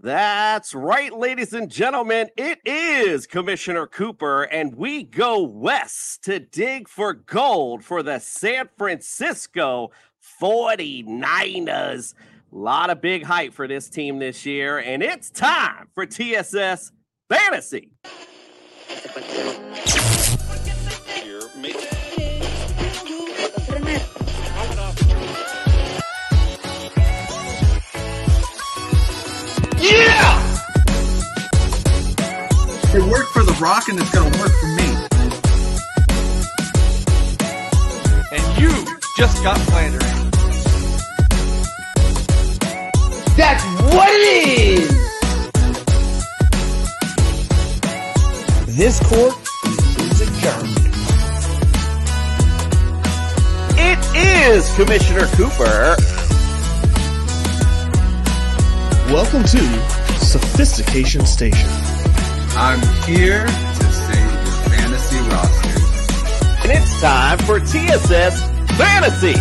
That's right, ladies and gentlemen. It is Commissioner Cooper, and we go west to dig for gold for the San Francisco 49ers. A lot of big hype for this team this year, and it's time for TSS Fantasy. Yeah! It worked for The Rock and it's going to work for me. And you just got slandered. That's what it is! This court is adjourned. It is Commissioner Cooper. Welcome to Sophistication Station. I'm here to save your fantasy roster. And it's time for TSS Fantasy.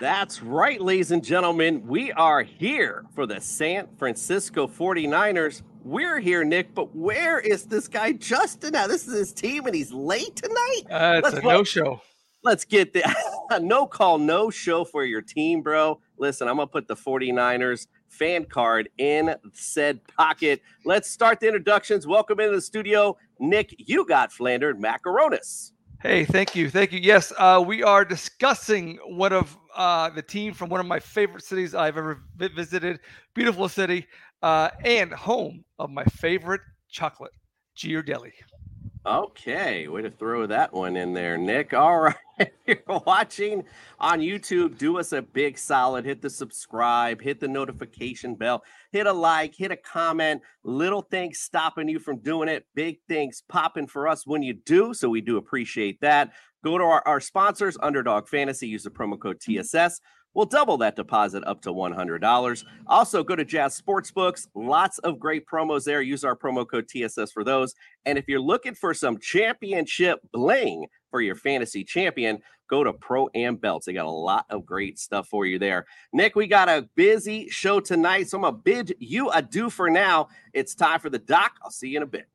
That's right, ladies and gentlemen. We are here for the San Francisco 49ers. We're here, Nick, but where is this guy Justin now? This is his team and he's late tonight. Uh, it's Let's a no show. Let's get the no call, no show for your team, bro. Listen, I'm going to put the 49ers fan card in said pocket. Let's start the introductions. Welcome into the studio. Nick, you got Flandered Macaronis. Hey, thank you, thank you. Yes, uh, we are discussing one of uh, the team from one of my favorite cities I've ever vi- visited. Beautiful city uh, and home of my favorite chocolate, Ghirardelli. Okay, way to throw that one in there, Nick. All right, if you're watching on YouTube, do us a big solid. Hit the subscribe, hit the notification bell, hit a like, hit a comment. Little things stopping you from doing it, big things popping for us when you do. So we do appreciate that. Go to our, our sponsors, Underdog Fantasy, use the promo code mm-hmm. TSS. We'll double that deposit up to $100. Also, go to Jazz Sportsbooks. Lots of great promos there. Use our promo code TSS for those. And if you're looking for some championship bling for your fantasy champion, go to Pro Am Belts. They got a lot of great stuff for you there. Nick, we got a busy show tonight, so I'm going to bid you adieu for now. It's time for the doc. I'll see you in a bit.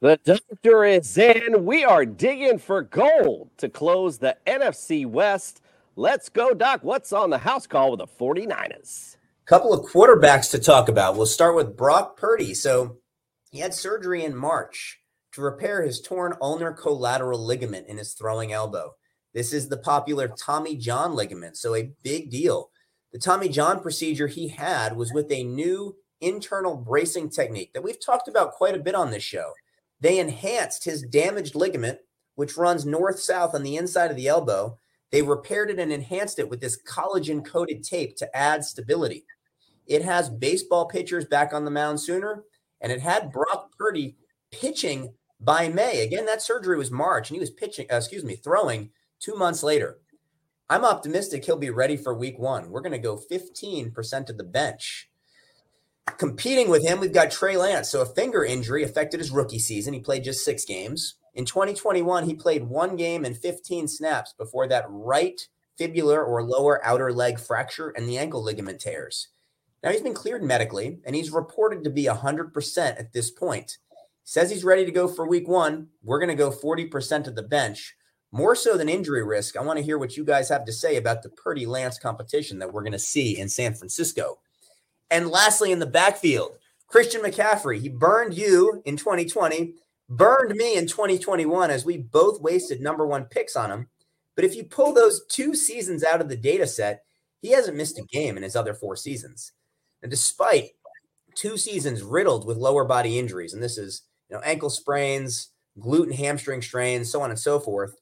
The doctor is in. We are digging for gold to close the NFC West. Let's go, Doc. What's on the house call with the 49ers? Couple of quarterbacks to talk about. We'll start with Brock Purdy. So he had surgery in March to repair his torn ulnar collateral ligament in his throwing elbow. This is the popular Tommy John ligament, so a big deal. The Tommy John procedure he had was with a new internal bracing technique that we've talked about quite a bit on this show. They enhanced his damaged ligament, which runs north south on the inside of the elbow. They repaired it and enhanced it with this collagen coated tape to add stability. It has baseball pitchers back on the mound sooner, and it had Brock Purdy pitching by May. Again, that surgery was March, and he was pitching, uh, excuse me, throwing two months later. I'm optimistic he'll be ready for week one. We're going to go 15% of the bench. Competing with him, we've got Trey Lance. So a finger injury affected his rookie season. He played just six games. In 2021, he played one game and 15 snaps before that right fibular or lower outer leg fracture and the ankle ligament tears. Now he's been cleared medically and he's reported to be 100% at this point. Says he's ready to go for week one. We're going to go 40% of the bench. More so than injury risk, I want to hear what you guys have to say about the Purdy Lance competition that we're going to see in San Francisco. And lastly, in the backfield, Christian McCaffrey. He burned you in 2020, burned me in 2021 as we both wasted number one picks on him. But if you pull those two seasons out of the data set, he hasn't missed a game in his other four seasons. And despite two seasons riddled with lower body injuries, and this is you know ankle sprains, gluten hamstring strains, so on and so forth,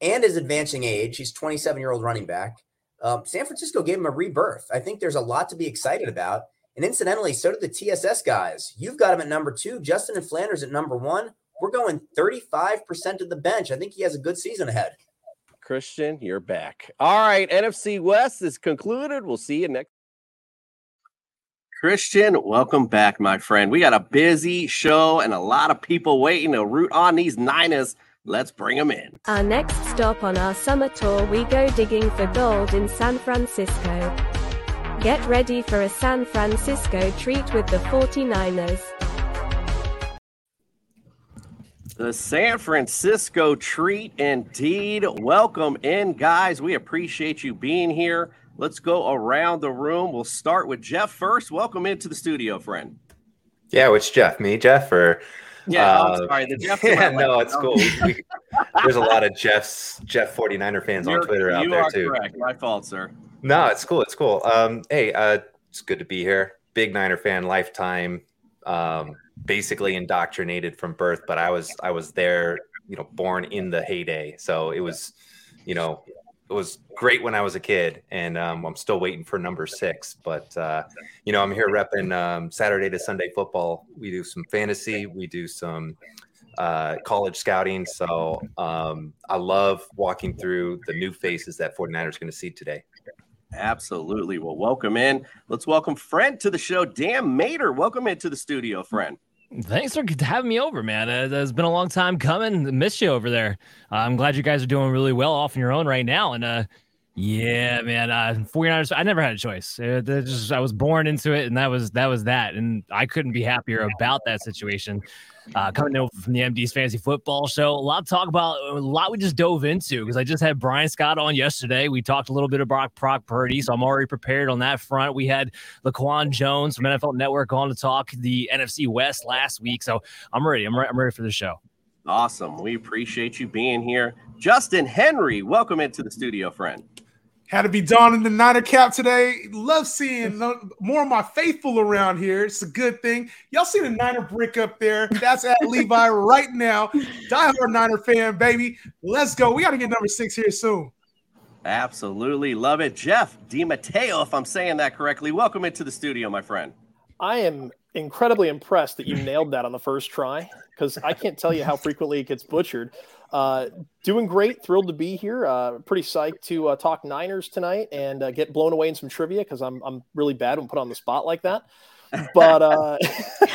and his advancing age, he's 27 year old running back. Um, San Francisco gave him a rebirth. I think there's a lot to be excited about. And incidentally, so did the TSS guys. You've got him at number two, Justin and Flanders at number one. We're going 35% of the bench. I think he has a good season ahead. Christian, you're back. All right, NFC West is concluded. We'll see you next. Christian, welcome back, my friend. We got a busy show and a lot of people waiting to root on these Niners. Let's bring them in. Our next stop on our summer tour, we go digging for gold in San Francisco. Get ready for a San Francisco treat with the 49ers. The San Francisco treat indeed. Welcome in, guys. We appreciate you being here. Let's go around the room. We'll start with Jeff first. Welcome into the studio, friend. Yeah, which Jeff? Me, Jeff, or Yeah, Uh, I'm sorry. The Jeff. yeah, no, it's cool. We, there's a lot of Jeff's Jeff 49er fans on You're- Twitter out you there are too. correct. My fault, sir. No, it's cool. It's cool. Um, hey, uh, it's good to be here. Big Niner fan, lifetime. Um, basically indoctrinated from birth, but I was I was there, you know, born in the heyday. So it was, you know, was great when I was a kid, and um, I'm still waiting for number six. But uh, you know, I'm here repping um, Saturday to Sunday football. We do some fantasy, we do some uh, college scouting. So um, I love walking through the new faces that 49ers going to see today. Absolutely. Well, welcome in. Let's welcome friend to the show, Dan Mater. Welcome into the studio, friend. Thanks for having me over, man. It's been a long time coming. Missed you over there. I'm glad you guys are doing really well off on your own right now. And uh, yeah, man, uh, 49ers. I never had a choice. Uh, that just I was born into it, and that was that was that. And I couldn't be happier about that situation. Uh, coming over from the MD's Fantasy Football Show, a lot to talk about. A lot we just dove into because I just had Brian Scott on yesterday. We talked a little bit about Brock Purdy, so I'm already prepared on that front. We had Laquan Jones from NFL Network on to talk the NFC West last week, so I'm ready. I'm, re- I'm ready for the show. Awesome. We appreciate you being here. Justin Henry, welcome into the studio, friend. Had to be donning the Niner cap today. Love seeing no- more of my faithful around here. It's a good thing. Y'all see the Niner brick up there? That's at Levi right now. Diehard Niner fan, baby. Let's go. We got to get number six here soon. Absolutely love it. Jeff DiMatteo, if I'm saying that correctly, welcome into the studio, my friend. I am incredibly impressed that you nailed that on the first try because I can't tell you how frequently it gets butchered. Uh, doing great, thrilled to be here. Uh, pretty psyched to uh, talk Niners tonight and uh, get blown away in some trivia because I'm I'm really bad when put on the spot like that. But uh,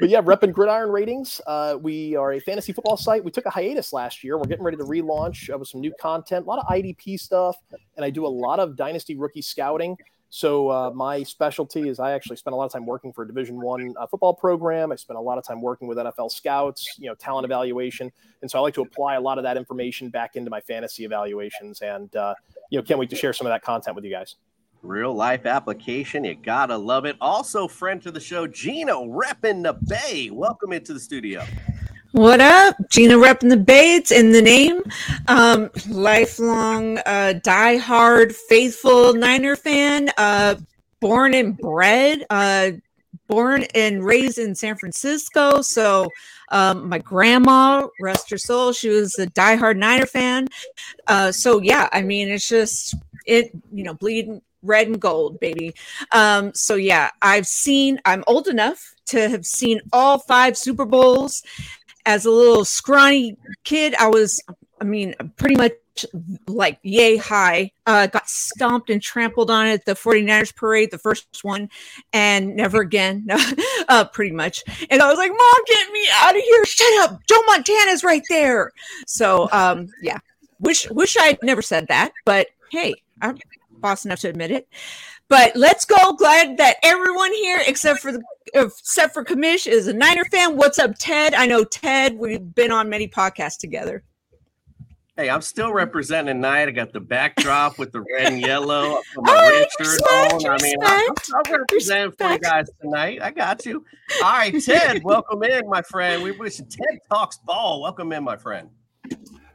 but yeah, repping gridiron ratings. Uh, we are a fantasy football site. We took a hiatus last year. We're getting ready to relaunch uh, with some new content, a lot of IDP stuff, and I do a lot of dynasty rookie scouting. So uh, my specialty is I actually spent a lot of time working for a Division One uh, football program. I spent a lot of time working with NFL scouts, you know, talent evaluation, and so I like to apply a lot of that information back into my fantasy evaluations. And uh, you know, can't wait to share some of that content with you guys. Real life application. You gotta love it. Also, friend to the show, Gino repping the Bay. Welcome into the studio. What up? Gina repping the Bay. It's in the name. Um, lifelong, uh, die-hard, faithful Niner fan. Uh, born and bred. Uh, born and raised in San Francisco. So, um, my grandma, rest her soul, she was a die-hard Niner fan. Uh, so yeah, I mean, it's just it. You know, bleeding red and gold, baby. Um, so yeah, I've seen. I'm old enough to have seen all five Super Bowls as a little scrawny kid, I was, I mean, pretty much like yay high. Uh, got stomped and trampled on at the 49ers parade, the first one, and never again, uh, pretty much. And I was like, Mom, get me out of here. Shut up. Joe Montana's right there. So, um, yeah, wish, wish I'd never said that, but hey, I'm boss enough to admit it. But let's go. Glad that everyone here, except for the except for Kamish, is a Niner fan. What's up, Ted? I know Ted. We've been on many podcasts together. Hey, I'm still representing tonight. I got the backdrop with the red and yellow. I put my All red right, shirt respect, on. I mean, I'm, respect, I'm representing for you guys tonight. I got you. All right, Ted, welcome in, my friend. We wish Ted talks ball. Welcome in, my friend.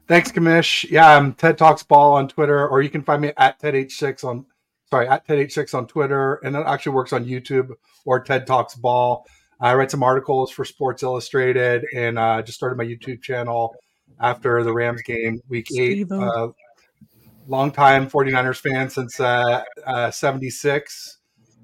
Thanks, Kamish. Yeah, I'm Ted Talks Ball on Twitter, or you can find me at TedH6 on sorry, at TedH6 on Twitter, and it actually works on YouTube or TED Talks Ball. I write some articles for Sports Illustrated and uh, just started my YouTube channel after the Rams game week eight. Uh, long time 49ers fan since uh, uh, 76.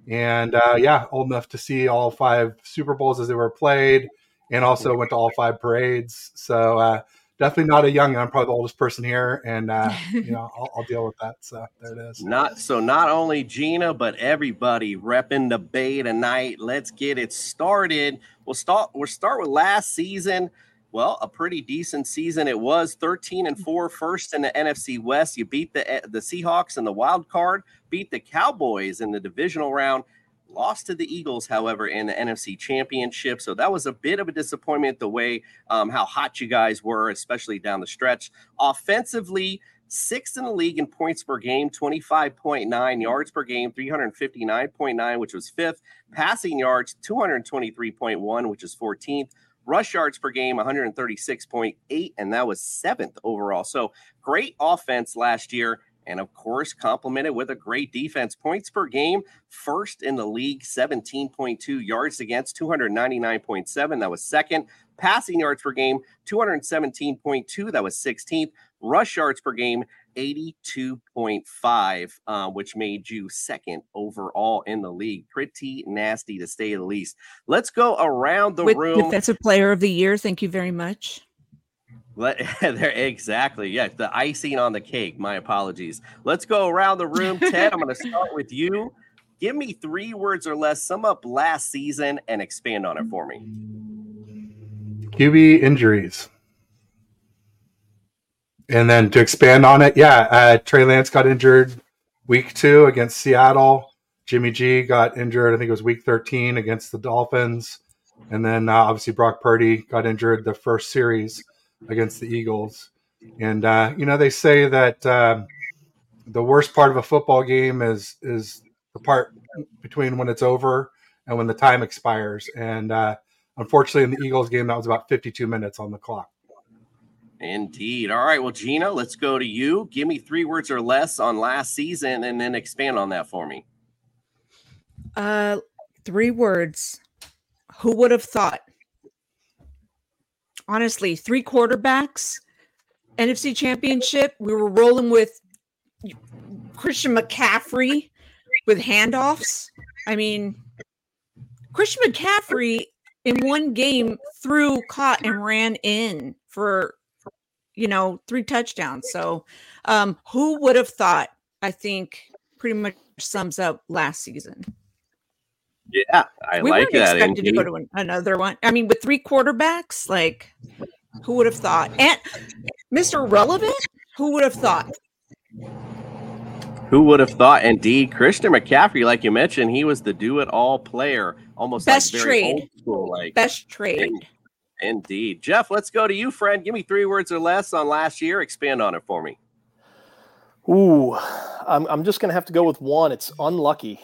And uh, yeah, old enough to see all five Super Bowls as they were played and also went to all five parades. So uh, definitely not a young. I'm probably the oldest person here, and uh, you know I'll, I'll deal with that. So there it is. Not so not only Gina, but everybody repping the Bay tonight. Let's get it started. We'll start we'll start with last season. Well, a pretty decent season it was. 13 and 4 first in the NFC West. You beat the eh, the Seahawks in the wild card, beat the Cowboys in the divisional round. Lost to the Eagles, however, in the NFC Championship. So that was a bit of a disappointment the way um, how hot you guys were, especially down the stretch. Offensively, sixth in the league in points per game, 25.9 yards per game, 359.9, which was fifth. Passing yards, 223.1, which is 14th. Rush yards per game, 136.8, and that was seventh overall. So great offense last year. And of course, complemented with a great defense. Points per game, first in the league, 17.2 yards against, 299.7. That was second. Passing yards per game, 217.2. That was 16th. Rush yards per game, 82.5, uh, which made you second overall in the league. Pretty nasty to say the least. Let's go around the With room. Defensive Player of the Year. Thank you very much. Let, there, exactly. Yeah, the icing on the cake. My apologies. Let's go around the room. Ted, I'm going to start with you. Give me three words or less. Sum up last season and expand on it for me. QB injuries. And then to expand on it, yeah, uh, Trey Lance got injured week two against Seattle. Jimmy G got injured, I think it was week 13 against the Dolphins. And then uh, obviously Brock Purdy got injured the first series against the Eagles. And, uh, you know, they say that um, the worst part of a football game is is the part between when it's over and when the time expires. And uh, unfortunately, in the Eagles game, that was about 52 minutes on the clock. Indeed. All right. Well, Gina, let's go to you. Give me three words or less on last season and then expand on that for me. Uh, three words. Who would have thought? Honestly, three quarterbacks, NFC Championship. We were rolling with Christian McCaffrey with handoffs. I mean, Christian McCaffrey in one game threw, caught, and ran in for you know three touchdowns. So, um, who would have thought? I think pretty much sums up last season. Yeah, I we like weren't that. expected to go to an- another one. I mean, with three quarterbacks, like who would have thought? And Mr. Relevant, who would have thought? Who would have thought? Indeed, Christian McCaffrey, like you mentioned, he was the do-it-all player, almost Best like trade. school. Like Best trade. Indeed, Jeff. Let's go to you, friend. Give me three words or less on last year. Expand on it for me. Ooh, I'm, I'm just going to have to go with one. It's unlucky.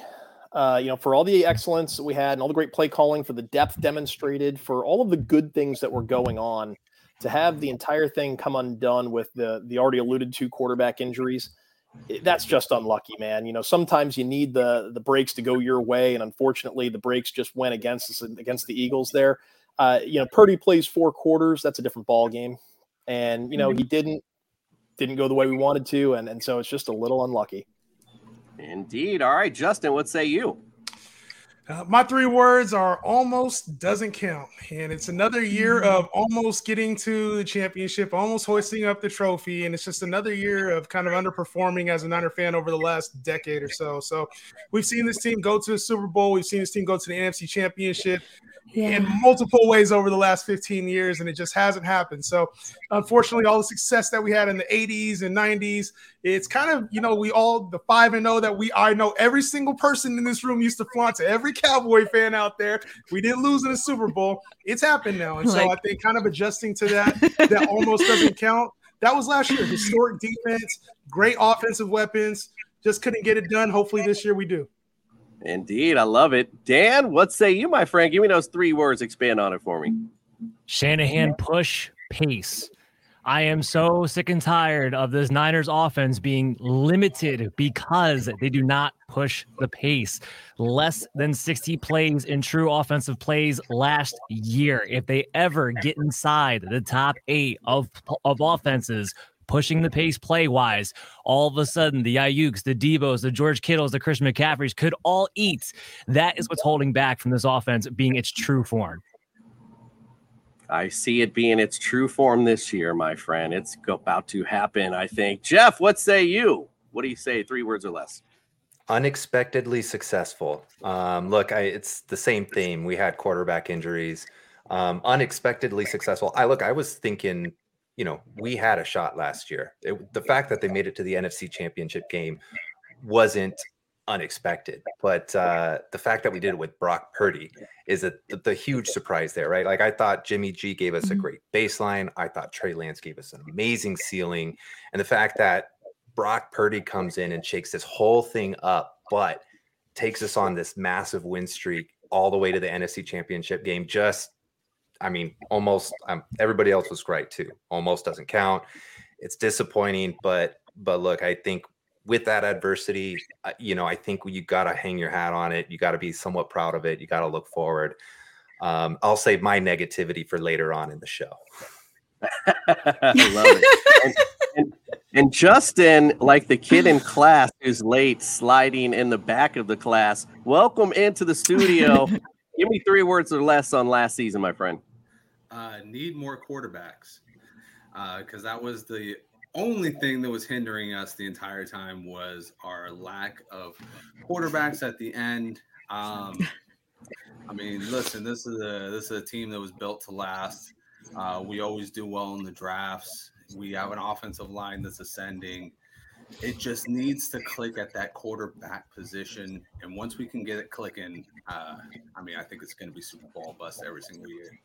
Uh, you know, for all the excellence that we had and all the great play calling, for the depth demonstrated, for all of the good things that were going on, to have the entire thing come undone with the the already alluded to quarterback injuries, it- that's just unlucky, man. You know, sometimes you need the the breaks to go your way, and unfortunately, the breaks just went against us against the Eagles there. Uh, you know, Purdy plays four quarters. That's a different ball game, and you know he didn't didn't go the way we wanted to, and and so it's just a little unlucky. Indeed. All right, Justin. What say you? Uh, my three words are almost doesn't count. And it's another year of almost getting to the championship, almost hoisting up the trophy. And it's just another year of kind of underperforming as a Niner fan over the last decade or so. So we've seen this team go to the Super Bowl. We've seen this team go to the NFC championship in multiple ways over the last 15 years, and it just hasn't happened. So, unfortunately, all the success that we had in the 80s and 90s, it's kind of you know we all the five and zero that we I know every single person in this room used to flaunt to every Cowboy fan out there. We didn't lose in the Super Bowl. It's happened now, and so I think kind of adjusting to that that almost doesn't count. That was last year. Historic defense, great offensive weapons. Just couldn't get it done. Hopefully, this year we do. Indeed, I love it. Dan, what say you, my friend? Give me those three words. Expand on it for me. Shanahan push pace. I am so sick and tired of this Niners offense being limited because they do not push the pace. Less than 60 plays in true offensive plays last year. If they ever get inside the top eight of, of offenses, pushing the pace play wise, all of a sudden the Aiyuks, the Deebos, the George Kittles, the Christian McCaffreys could all eat. That is what's holding back from this offense being its true form. I see it being its true form this year, my friend. It's about to happen, I think. Jeff, what say you? What do you say? Three words or less. unexpectedly successful. Um, look, I, it's the same theme. We had quarterback injuries. Um, unexpectedly successful. I look. I was thinking, you know, we had a shot last year. It, the fact that they made it to the NFC Championship game wasn't unexpected, but uh, the fact that we did it with Brock Purdy is a, the, the huge surprise there, right? Like I thought Jimmy G gave us a great baseline. I thought Trey Lance gave us an amazing ceiling, and the fact that Brock Purdy comes in and shakes this whole thing up, but takes us on this massive win streak all the way to the NFC Championship game. Just, I mean, almost. Um, everybody else was great too. Almost doesn't count. It's disappointing, but but look, I think with that adversity, uh, you know, I think you got to hang your hat on it. You got to be somewhat proud of it. You got to look forward. Um, I'll save my negativity for later on in the show. I love it. And, and, and Justin, like the kid in class who's late, sliding in the back of the class. Welcome into the studio. Give me three words or less on last season, my friend. uh, need more quarterbacks because that was the only thing that was hindering us the entire time was our lack of quarterbacks at the end. Um, I mean, listen, this is a this is a team that was built to last. Uh, we always do well in the drafts. We have an offensive line that's ascending. It just needs to click at that quarterback position, and once we can get it clicking, uh, I mean, I think it's going to be Super Bowl bust every single year.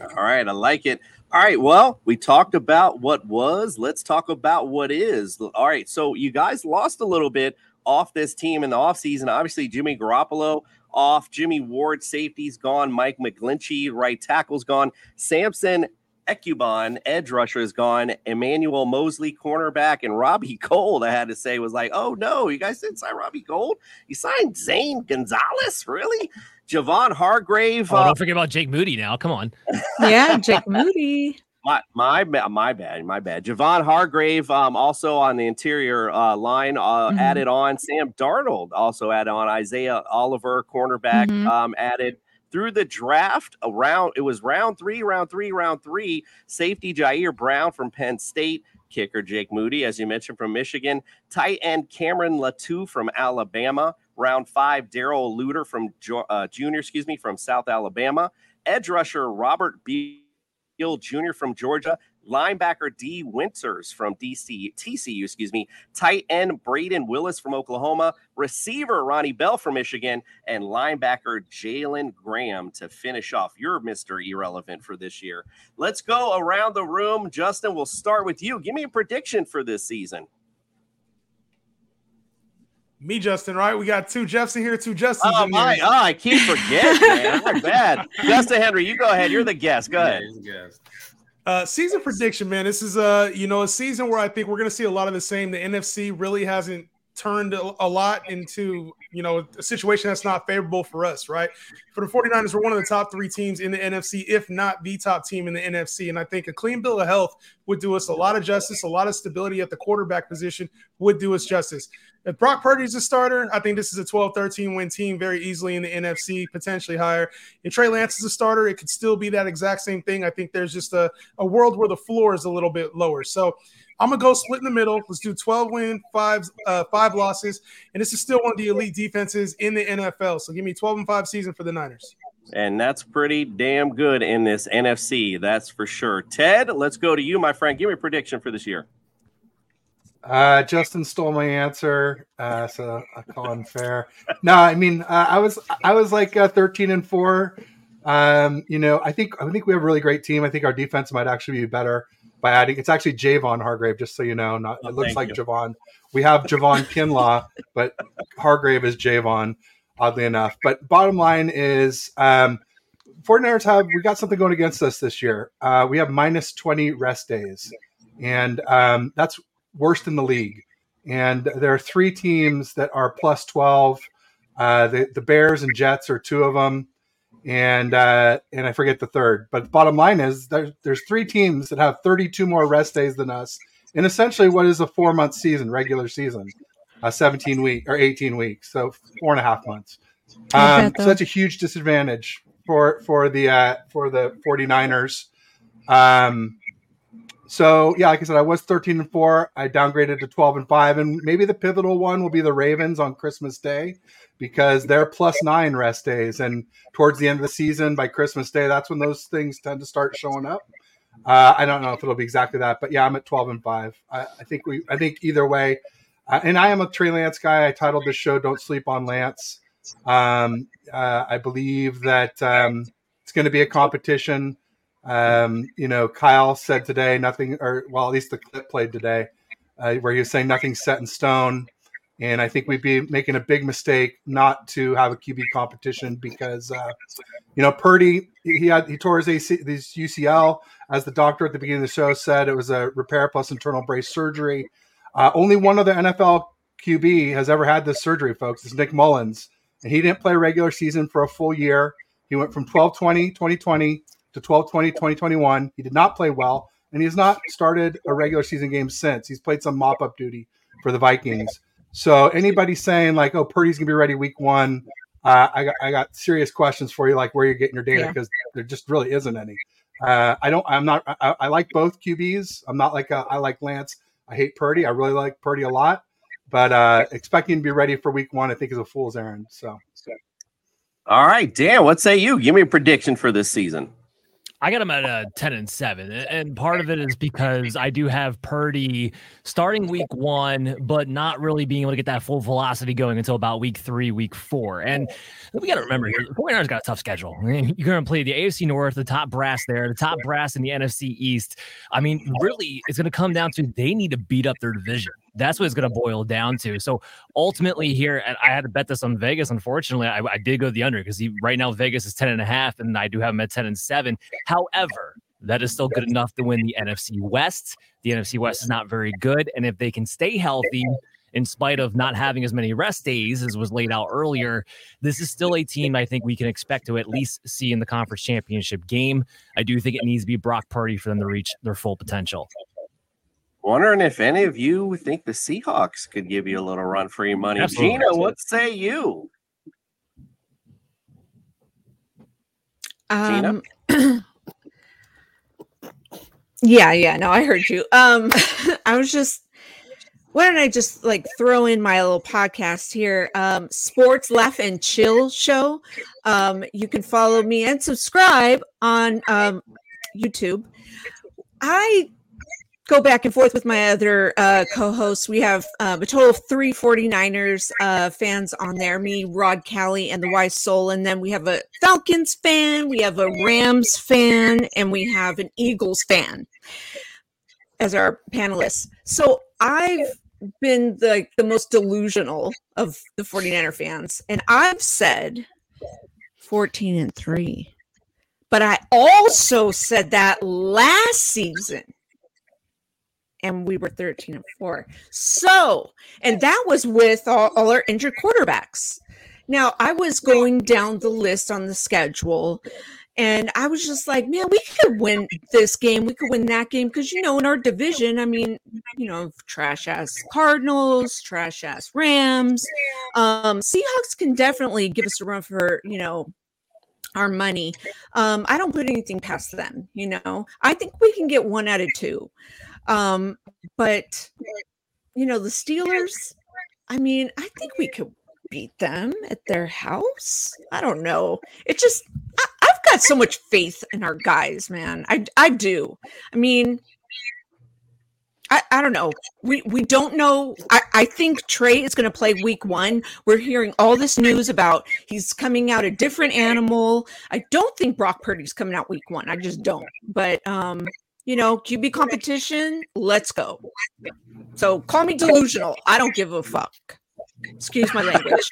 All right, I like it. All right, well, we talked about what was. Let's talk about what is. All right, so you guys lost a little bit off this team in the offseason. Obviously, Jimmy Garoppolo off, Jimmy Ward, safety's gone, Mike McGlinchey, right tackle's gone, Samson Ebukam, edge rusher is gone, Emmanuel Moseley, cornerback, and Robbie Gould, I had to say, was like, oh no, you guys didn't sign Robbie Gould? You signed Zane Gonzalez? Really? Javon Hargrave. Oh, uh, don't forget about Jake Moody now. Come on. Yeah, Jake Moody. My my my bad, my bad. Javon Hargrave, um, also on the interior uh, line, uh, Mhm. added on. Sam Darnold also added on. Isaiah Oliver, cornerback, Mhm. um, added through the draft. Around it was round three, round three, round three. Safety Ji'Ayir Brown from Penn State, kicker Jake Moody, as you mentioned from Michigan, tight end Cameron Latu from Alabama. Round five, Darrell Luter from uh, Junior, excuse me, from South Alabama. Edge rusher Robert Beal Jr. from Georgia. Linebacker Dee Winters from DC, TCU, excuse me. Tight end Brayden Willis from Oklahoma. Receiver Ronnie Bell from Michigan. And linebacker Jalen Graham to finish off your Mr. Irrelevant for this year. Let's go around the room. Justin, we'll start with you. Give me a prediction for this season. Me, Justin, right? We got two Jeffs in here, two Justins Oh, in my. here. Oh, I keep forgetting, man. My bad. Justin Henry, you go ahead. You're the guest. Go ahead. Uh, season prediction, man. This is a you know, a season where I think we're going to see a lot of the same. The NFC really hasn't turned a, lot into you know a situation that's not favorable for us, right? For the 49ers, we're one of the top three teams in the NFC, if not the top team in the NFC. And I think a clean bill of health would do us a lot of justice, a lot of stability at the quarterback position would do us justice. If Brock Purdy's a starter, I think this is a 12 13 win team very easily in the NFC, potentially higher. If Trey Lance is a starter, it could still be that exact same thing. I think there's just a, a world where the floor is a little bit lower. So I'm gonna go split in the middle. Let's do 12 win, five uh, five losses, and this is still one of the elite defenses in the NFL. So give me 12 and five season for the Niners. And that's pretty damn good in this NFC. That's for sure. Ted, let's go to you, my friend. Give me a prediction for this year. Uh, Justin stole my answer, uh, so I call unfair. No, I mean uh, I was I was like uh, thirteen and four. Um, you know, I think I think we have a really great team. I think our defense might actually be better by adding. It's actually Javon Hargrave, just so you know. Not Oh, it looks like you. Javon. We have Javon Kinlaw, but Hargrave is Javon. Oddly enough, but bottom line is, um, 49ers have we got something going against us this year. Uh, we have minus 20 rest days, and um, that's worst in the league. And there are three teams that are plus 12. Uh, the, the Bears and Jets are two of them, and uh, and I forget the third. But bottom line is there's there's three teams that have 32 more rest days than us in essentially what is a four month season, regular season, uh, 17 week or 18 weeks, so four and a half months. Um, so that's a huge disadvantage for for the uh, for the 49ers. Um, so yeah, like I said, I was 13 and four. I downgraded to 12 and five, and maybe the pivotal one will be the Ravens on Christmas Day because they're plus nine rest days, and towards the end of the season by Christmas Day, that's when those things tend to start showing up. Uh, I don't know if it'll be exactly that, but yeah, I'm at 12 and five. I, I think we, I think either way, uh, and I am a Trey Lance guy. I titled this show "Don't Sleep on Lance." Um, uh, I believe that um, it's going to be a competition. Um, you know, Kyle said today nothing, or well, at least the clip played today, uh, where he was saying nothing's set in stone. And I think we'd be making a big mistake not to have a QB competition because, uh, you know, Purdy he had he tore his AC, his UCL, as the doctor at the beginning of the show said, it was a repair plus internal brace surgery. Uh, only one other NFL QB has ever had this surgery, folks. It's Nick Mullens, and he didn't play regular season for a full year. He went from 12 20 2020 to 12 20 2021. He did not play well, and he has not started a regular season game since. He's played some mop up duty for the Vikings. So anybody saying like, "Oh, Purdy's gonna be ready week one," uh, I got I got serious questions for you, like where you're getting your data Yeah. because there just really isn't any. Uh, I don't. I'm not. I, I like both QBs. I'm not like a, I like Lance. I hate Purdy. I really like Purdy a lot, but uh, expecting to be ready for week one, I think is a fool's errand. So. All right, Dan, what say you? Give me a prediction for this season. I got him at a 10 and 7. And part of it is because I do have Purdy starting week one, but not really being able to get that full velocity going until about week three, week four. And we got to remember here, the 49ers got a tough schedule. I mean, You're going to play the AFC North, the top brass there, the top brass in the NFC East. I mean, really, it's going to come down to they need to beat up their division. That's what it's going to boil down to. So ultimately, here, and I had to bet this on Vegas. Unfortunately, I, I did go the under because right now Vegas is 10 and a half, and I do have him at 10 and 7. However, that is still good enough to win the NFC West. The NFC West is not very good. And if they can stay healthy, in spite of not having as many rest days as was laid out earlier, this is still a team I think we can expect to at least see in the conference championship game. I do think it needs to be Brock Purdy for them to reach their full potential. Wondering if any of you think the Seahawks could give you a little run for your money. Absolutely. Gina, what say you? Gina? Um, yeah, yeah, no, I heard you. Um, I was just, why don't I just like throw in my little podcast here? Um, Sports Laugh and Chill Show. Um, you can follow me and subscribe on um, YouTube. I go back and forth with my other uh, co-hosts. We have um, a total of three 49ers uh, fans on there, me, Rod Callie, and the Wise Soul. And then we have a Falcons fan, we have a Rams fan, and we have an Eagles fan as our panelists. So I've been the, the most delusional of the 49er fans. And I've said 14 and 3. But I also said that last season and we were 13 and 4. So, and that was with all, all our injured quarterbacks. Now, I was going down the list on the schedule and I was just like, man, we could win this game. We could win that game because, you know, in our division, I mean, you know, trash ass Cardinals, trash ass Rams. Um, Seahawks can definitely give us a run for, you know, our money. Um, I don't put anything past them, you know. I think we can get one out of two. Um, but you know, the Steelers, I mean, I think we could beat them at their house. I don't know. It just I, I've got so much faith in our guys, man. I I do. I mean, I, I don't know. We we don't know. I, I think Trey is going to play week one. We're hearing all this news about he's coming out a different animal. I don't think Brock Purdy's coming out week one. I just don't. But um, you know, QB competition, let's go. So call me delusional. I don't give a fuck. Excuse my language.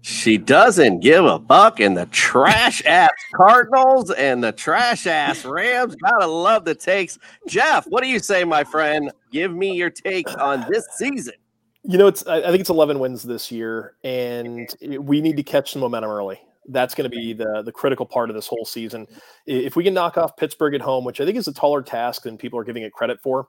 She doesn't give a buck, and the trash ass Cardinals and the trash ass Rams. Gotta love the takes. Jeff, what do you say, my friend? Give me your take on this season. You know, it's I I think it's 11 wins this year, and we need to catch some momentum early. That's going to be the the critical part of this whole season. If we can knock off Pittsburgh at home, which I think is a taller task than people are giving it credit for,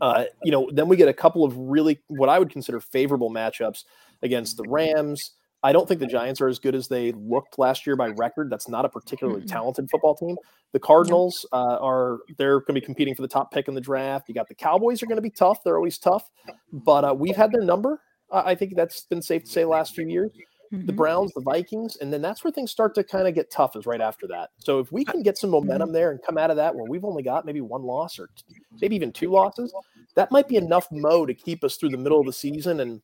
uh, you know, then we get a couple of really what I would consider favorable matchups against the Rams, I don't think the Giants are as good as they looked last year by record. That's not a particularly talented football team. The Cardinals uh, are they're going to be competing for the top pick in the draft. You got the Cowboys are going to be tough. They're always tough, but uh, we've had their number. I think that's been safe to say last few years. The Browns, the Vikings, and then that's where things start to kind of get tough. Is right after that. So if we can get some momentum there and come out of that where we've only got maybe one loss or t- maybe even two losses, that might be enough mo to keep us through the middle of the season and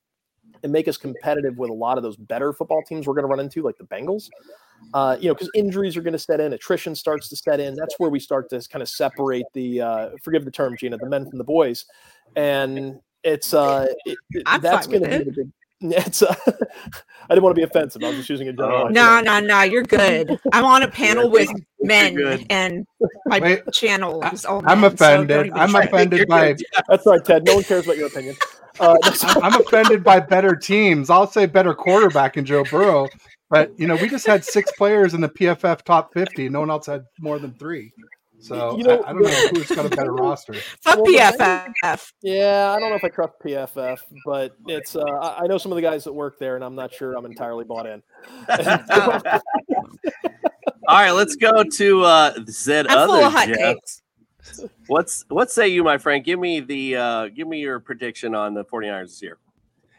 and make us competitive with a lot of those better football teams we're going to run into, like the Bengals. Uh, you know, because injuries are going to set in, attrition starts to set in. That's where we start to kind of separate the, uh, forgive the term, Gina, the men from the boys, and it's uh, it- that's going to be the big. It's. Uh, I didn't want to be offensive. I was just using a general. No, no, no, you're good. I'm on a panel with men, and my channel is all I'm men, offended. even I'm offended by. That's right, Ted. No one cares about your opinion. Uh, I'm, I'm offended by better teams. I'll say better quarterback in Joe Burrow, but you know we just had six players in the PFF top 50. No one else had more than three. So You know, I, I don't know who's got a better roster. Fuck Well, PFF. Yeah, I don't know if I trust PFF, but it's. Uh, I I know some of the guys that work there, and I'm not sure I'm entirely bought in. All right, let's go to uh said I'm full other of hot takes. What's what say you, my friend? Give me the uh give me your prediction on the 49ers this year.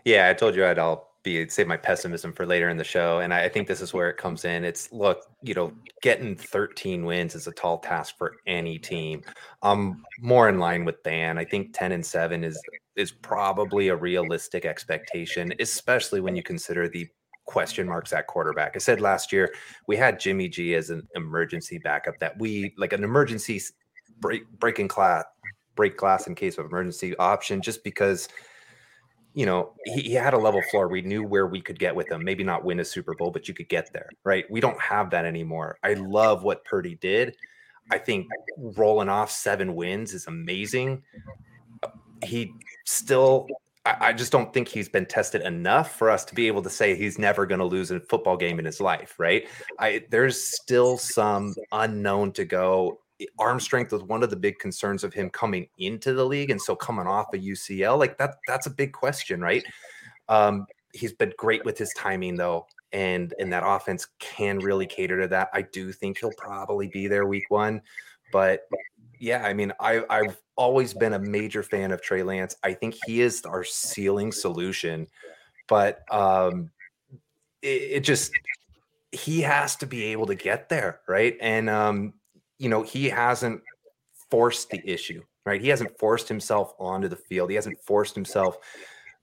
Yeah, I told you I'd I'll be save my pessimism for later in the show, and I, I think this is where it comes in. It's look, you know, getting 13 wins is a tall task for any team. I'm more in line with Dan. I think 10 and seven is is probably a realistic expectation, especially when you consider the question marks at quarterback. I said last year we had Jimmy G as an emergency backup that we like an emergency break breaking class break glass in case of emergency option just because you know, he, he had a level floor. We knew where we could get with him. Maybe not win a Super Bowl, but you could get there, right? We don't have that anymore. I love what Purdy did. I think rolling off seven wins is amazing. He still, I, I just don't think he's been tested enough for us to be able to say he's never going to lose a football game in his life, right? I there's still some unknown to go arm strength was one of the big concerns of him coming into the league and so coming off a UCL like that that's a big question right? Um he's been great with his timing though and and that offense can really cater to that. I do think he'll probably be there week 1 but yeah I mean I I've always been a major fan of Trey Lance. I think he is our ceiling solution but um it, it just he has to be able to get there right? And um you know he hasn't forced the issue right he hasn't forced himself onto the field he hasn't forced himself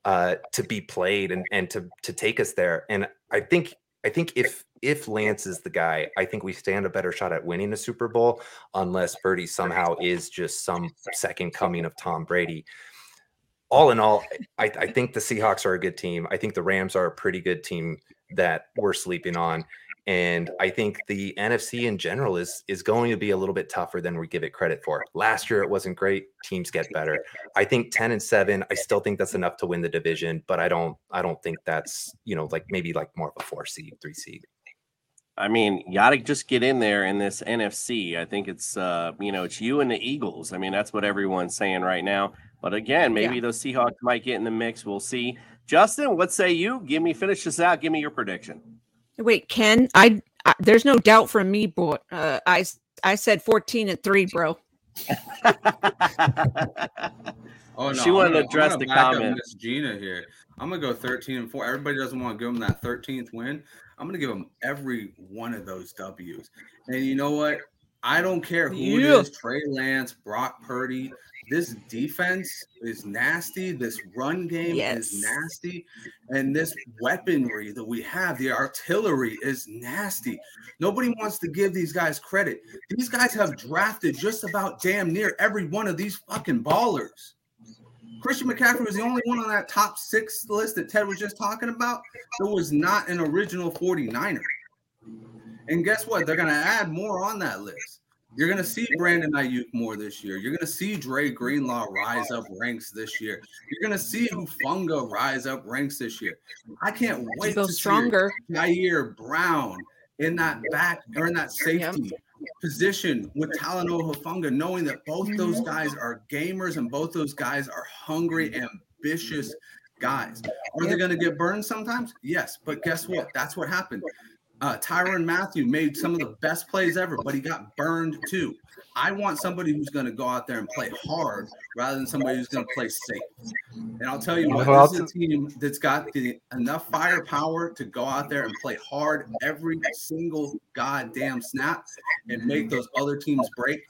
uh to be played and and to to take us there and i think i think if if lance is the guy i think we stand a better shot at winning a super bowl unless Purdy somehow is just some second coming of tom brady all in all, I, I think the Seahawks are a good team. I think the Rams are a pretty good team that we're sleeping on. And I think the NFC in general is is going to be a little bit tougher than we give it credit for. Last year it wasn't great. Teams get better. I think 10 and 7, I still think that's enough to win the division, but I don't I don't think that's, you know, like maybe like more of a 4 seed, 3 seed. I mean, you got to just get in there in this NFC. I think it's, uh, you know, it's you and the Eagles. I mean, that's what everyone's saying right now. But again, maybe those Seahawks might get in the mix. We'll see. Justin, what say you? Give me, finish this out. Give me your prediction. Wait, Ken, I, I there's no doubt from me, boy. Uh, I I said 14 and three, bro. Oh no, She wanted to I'm gonna- I'm address the comment. Miss Gina here. I'm gonna go 13 and four. Everybody doesn't want to give them that 13th win. I'm gonna give them every one of those W's. And you know what? I don't care who Yeah. it is, Trey Lance, Brock Purdy. This defense is nasty. This run game Yes. is nasty. And this weaponry that we have, the artillery is nasty. Nobody wants to give these guys credit. These guys have drafted just about damn near every one of these fucking ballers. Christian McCaffrey was the only one on that top six list that Ted was just talking about that was not an original 49er. And guess what? They're going to add more on that list. You're going to see Brandon Aiyuk more this year. You're going to see Dre Greenlaw rise up ranks this year. You're going to see Hufanga rise up ranks this year. I can't wait to stronger. see Ji'Ayir Brown in that back or in that safety position with Talanoa Hufanga, knowing that both those guys are gamers and both those guys are hungry, ambitious guys. Are they going to get burned sometimes? Yes, but guess what? That's what happened. Uh, Tyrann Mathieu made some of the best plays ever, but he got burned too. I want somebody who's going to go out there and play hard rather than somebody who's going to play safe. And I'll tell you what, Well, this is a team that's got the enough firepower to go out there and play hard every single goddamn snap and make those other teams break.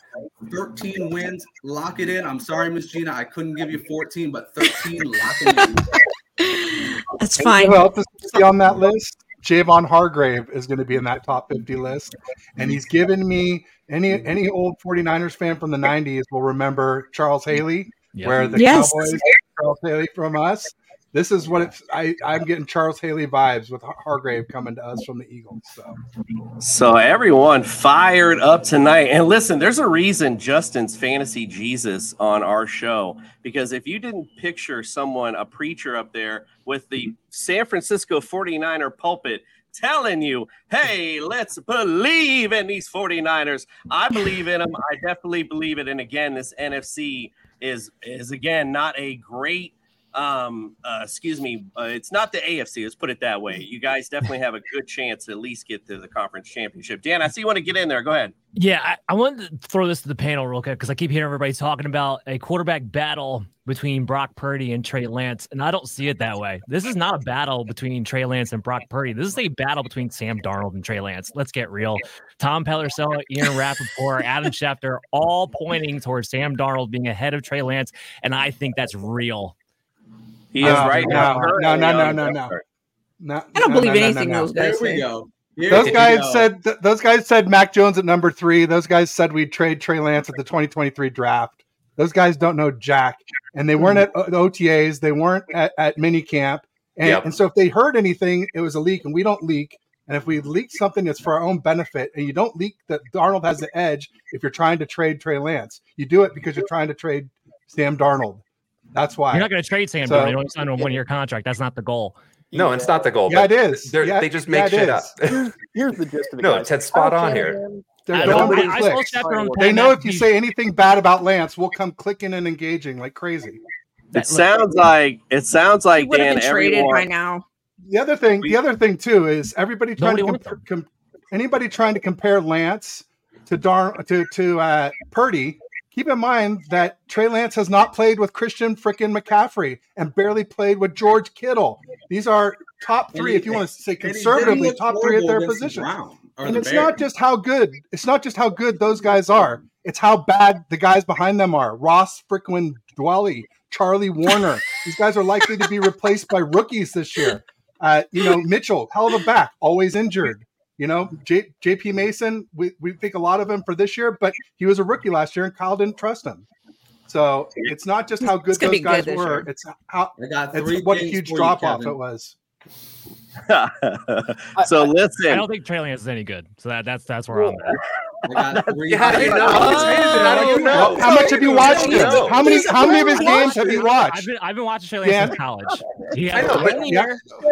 13 wins, lock it in. I'm sorry, Miss Gina, I couldn't give you 14, but 13, lock it in. That's fine. Who else is be on that list? Javon Hargrave is going to be in that top 50 list. And he's given me any any old 49ers fan from the 90s will remember Charles Haley, Yep. where the Yes. Cowboys Charles Haley from us. This is what it's I, I'm getting Charles Haley vibes with Hargrave coming to us from the Eagles. So So everyone fired up tonight. And listen, there's a reason Justin's fantasy Jesus on our show because if you didn't picture someone a preacher up there with the San Francisco 49er pulpit telling you, "Hey, let's believe in these 49ers." I believe in them. I definitely believe it. And again, this NFC is is again not a great um uh, excuse me uh, it's not the afc let's put it that way you guys definitely have a good chance to at least get to the conference championship dan i see you want to get in there go ahead Yeah, I, I wanted to throw this to the panel real quick because I keep hearing everybody talking about a quarterback battle between Brock Purdy and Trey Lance, and I don't see it that way. This is not a battle between Trey Lance and Brock Purdy. This is a battle between Sam Darnold and Trey Lance. Let's get real. Tom Pelissero, Ian Rapoport, Adam Schefter, all pointing towards Sam Darnold being ahead of Trey Lance, and I think that's real. He is No, right no, now no, no, no, no, no. no, I don't no, believe no, no, anything no, no. those guys Here we go. Here Those guys go. said th- those guys said Mac Jones at number three. Those guys said we'd trade Trey Lance at the 2023 draft. Those guys don't know Jack, and they weren't hmm. at o- the OTAs. They weren't at, at mini camp, and, Yep. and so if they heard anything, it was a leak, and we don't leak. And if we leak something, it's for our own benefit. And you don't leak that Darnold has the edge if you're trying to trade Trey Lance. You do it because you're trying to trade Sam Darnold. That's why. You're not going to trade Sam So- Darnold. You don't sign a one year contract. That's not the goal. No, it's not the goal. Yeah, it is. they're- Yeah, they just make it shit is. up. Here's, here's the gist of it. No, guys. Ted's spot on here. They're I going don't- with I- I saw clicks. Schefter on They know if you say anything bad about Lance, we'll come clicking and engaging like crazy. it sounds like it sounds He like would have dan been traded everyone by now. The other thing, the other thing too, is everybody trying Nobody to wants compare, com, anybody trying to compare Lance to Dar to to uh, Purdy. Keep in mind that Trey Lance has not played with Christian frickin' McCaffrey and barely played with George Kittle. These are top three, he- if you want to say conservatively, top three at their position. And the it's not just how good. It's not just how good those guys are. It's how bad the guys behind them are. Ross Frickwin Dwelley, Charlie Woerner. These guys are likely to be replaced by rookies this year. Uh, you know, Mitchell, hell of a back, always injured. You know, J- JP Mason, we, we think a lot of him for this year, but he was a rookie last year and Kyle didn't trust him. So it's not just how good those guys good were, it's how it's what a huge for you, drop off it was. so I listen I don't think Trey Lance is any good. So that, that's that's where I'm at. I got three How do you know? How do you know? How much have you watched him? How many how many of his games have you I've watched? been I've been watching Trey Lance since college. He I know, but- Yeah.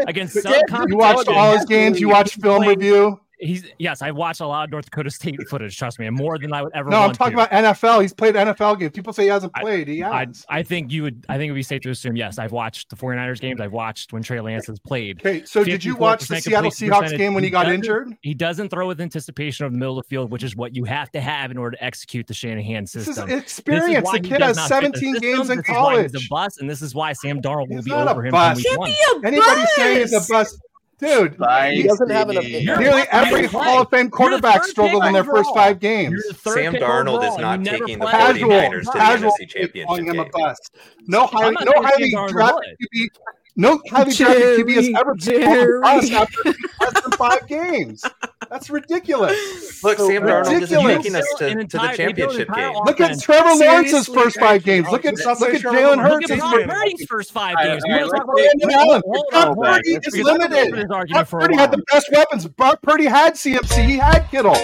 against But some You watched all his games. You watched film review. He's yes, I watched a lot of North Dakota State footage. Trust me, and more than I would ever. No, I'm talking to. about NFL. He's played NFL games. People say he hasn't played. He I, has. I think you would. I think it would be safe to assume yes. I've watched the 49ers games. I've watched when Trey Lance has played. Okay, so did you watch the Seattle Seahawks game when he got injured? He doesn't throw with anticipation of the middle of the field, which is what you have to have in order to execute the Shanahan This is system. This is experience. The he kid has not fit the 17 games system. in This is why he's college. a bust, and this is why Sam Darnold will He's be not a over him bust. from week one. be a Anybody saying he's a bust. Bust, dude? Bye. He doesn't have enough. You're Nearly every play. Hall of Fame quarterback struggled in their overall. first five games. You're the third Sam Darnold is not taking the play. Casual, 49ers to the casual NFC calling Championship him a game. bust. No highly, no saying highly drafted. QB, no highly drafted QB has ever been Jerry. bust after less than five games. That's ridiculous. Look, So Sam Darnold isn't taking us to, An to the they built an championship entire game. Look at. Trevor Lawrence's first five games. Look at did I say look at Jalen Lawrence? Hurts' Look at first five Purdy's first five games. right, We all wanna right, talk let's about- Brandon Allen. Hold Brock Purdy is Because I've been over limited. this Brock argument for a Purdy had the best weapons. Brock Purdy had CMC. He had Kittle.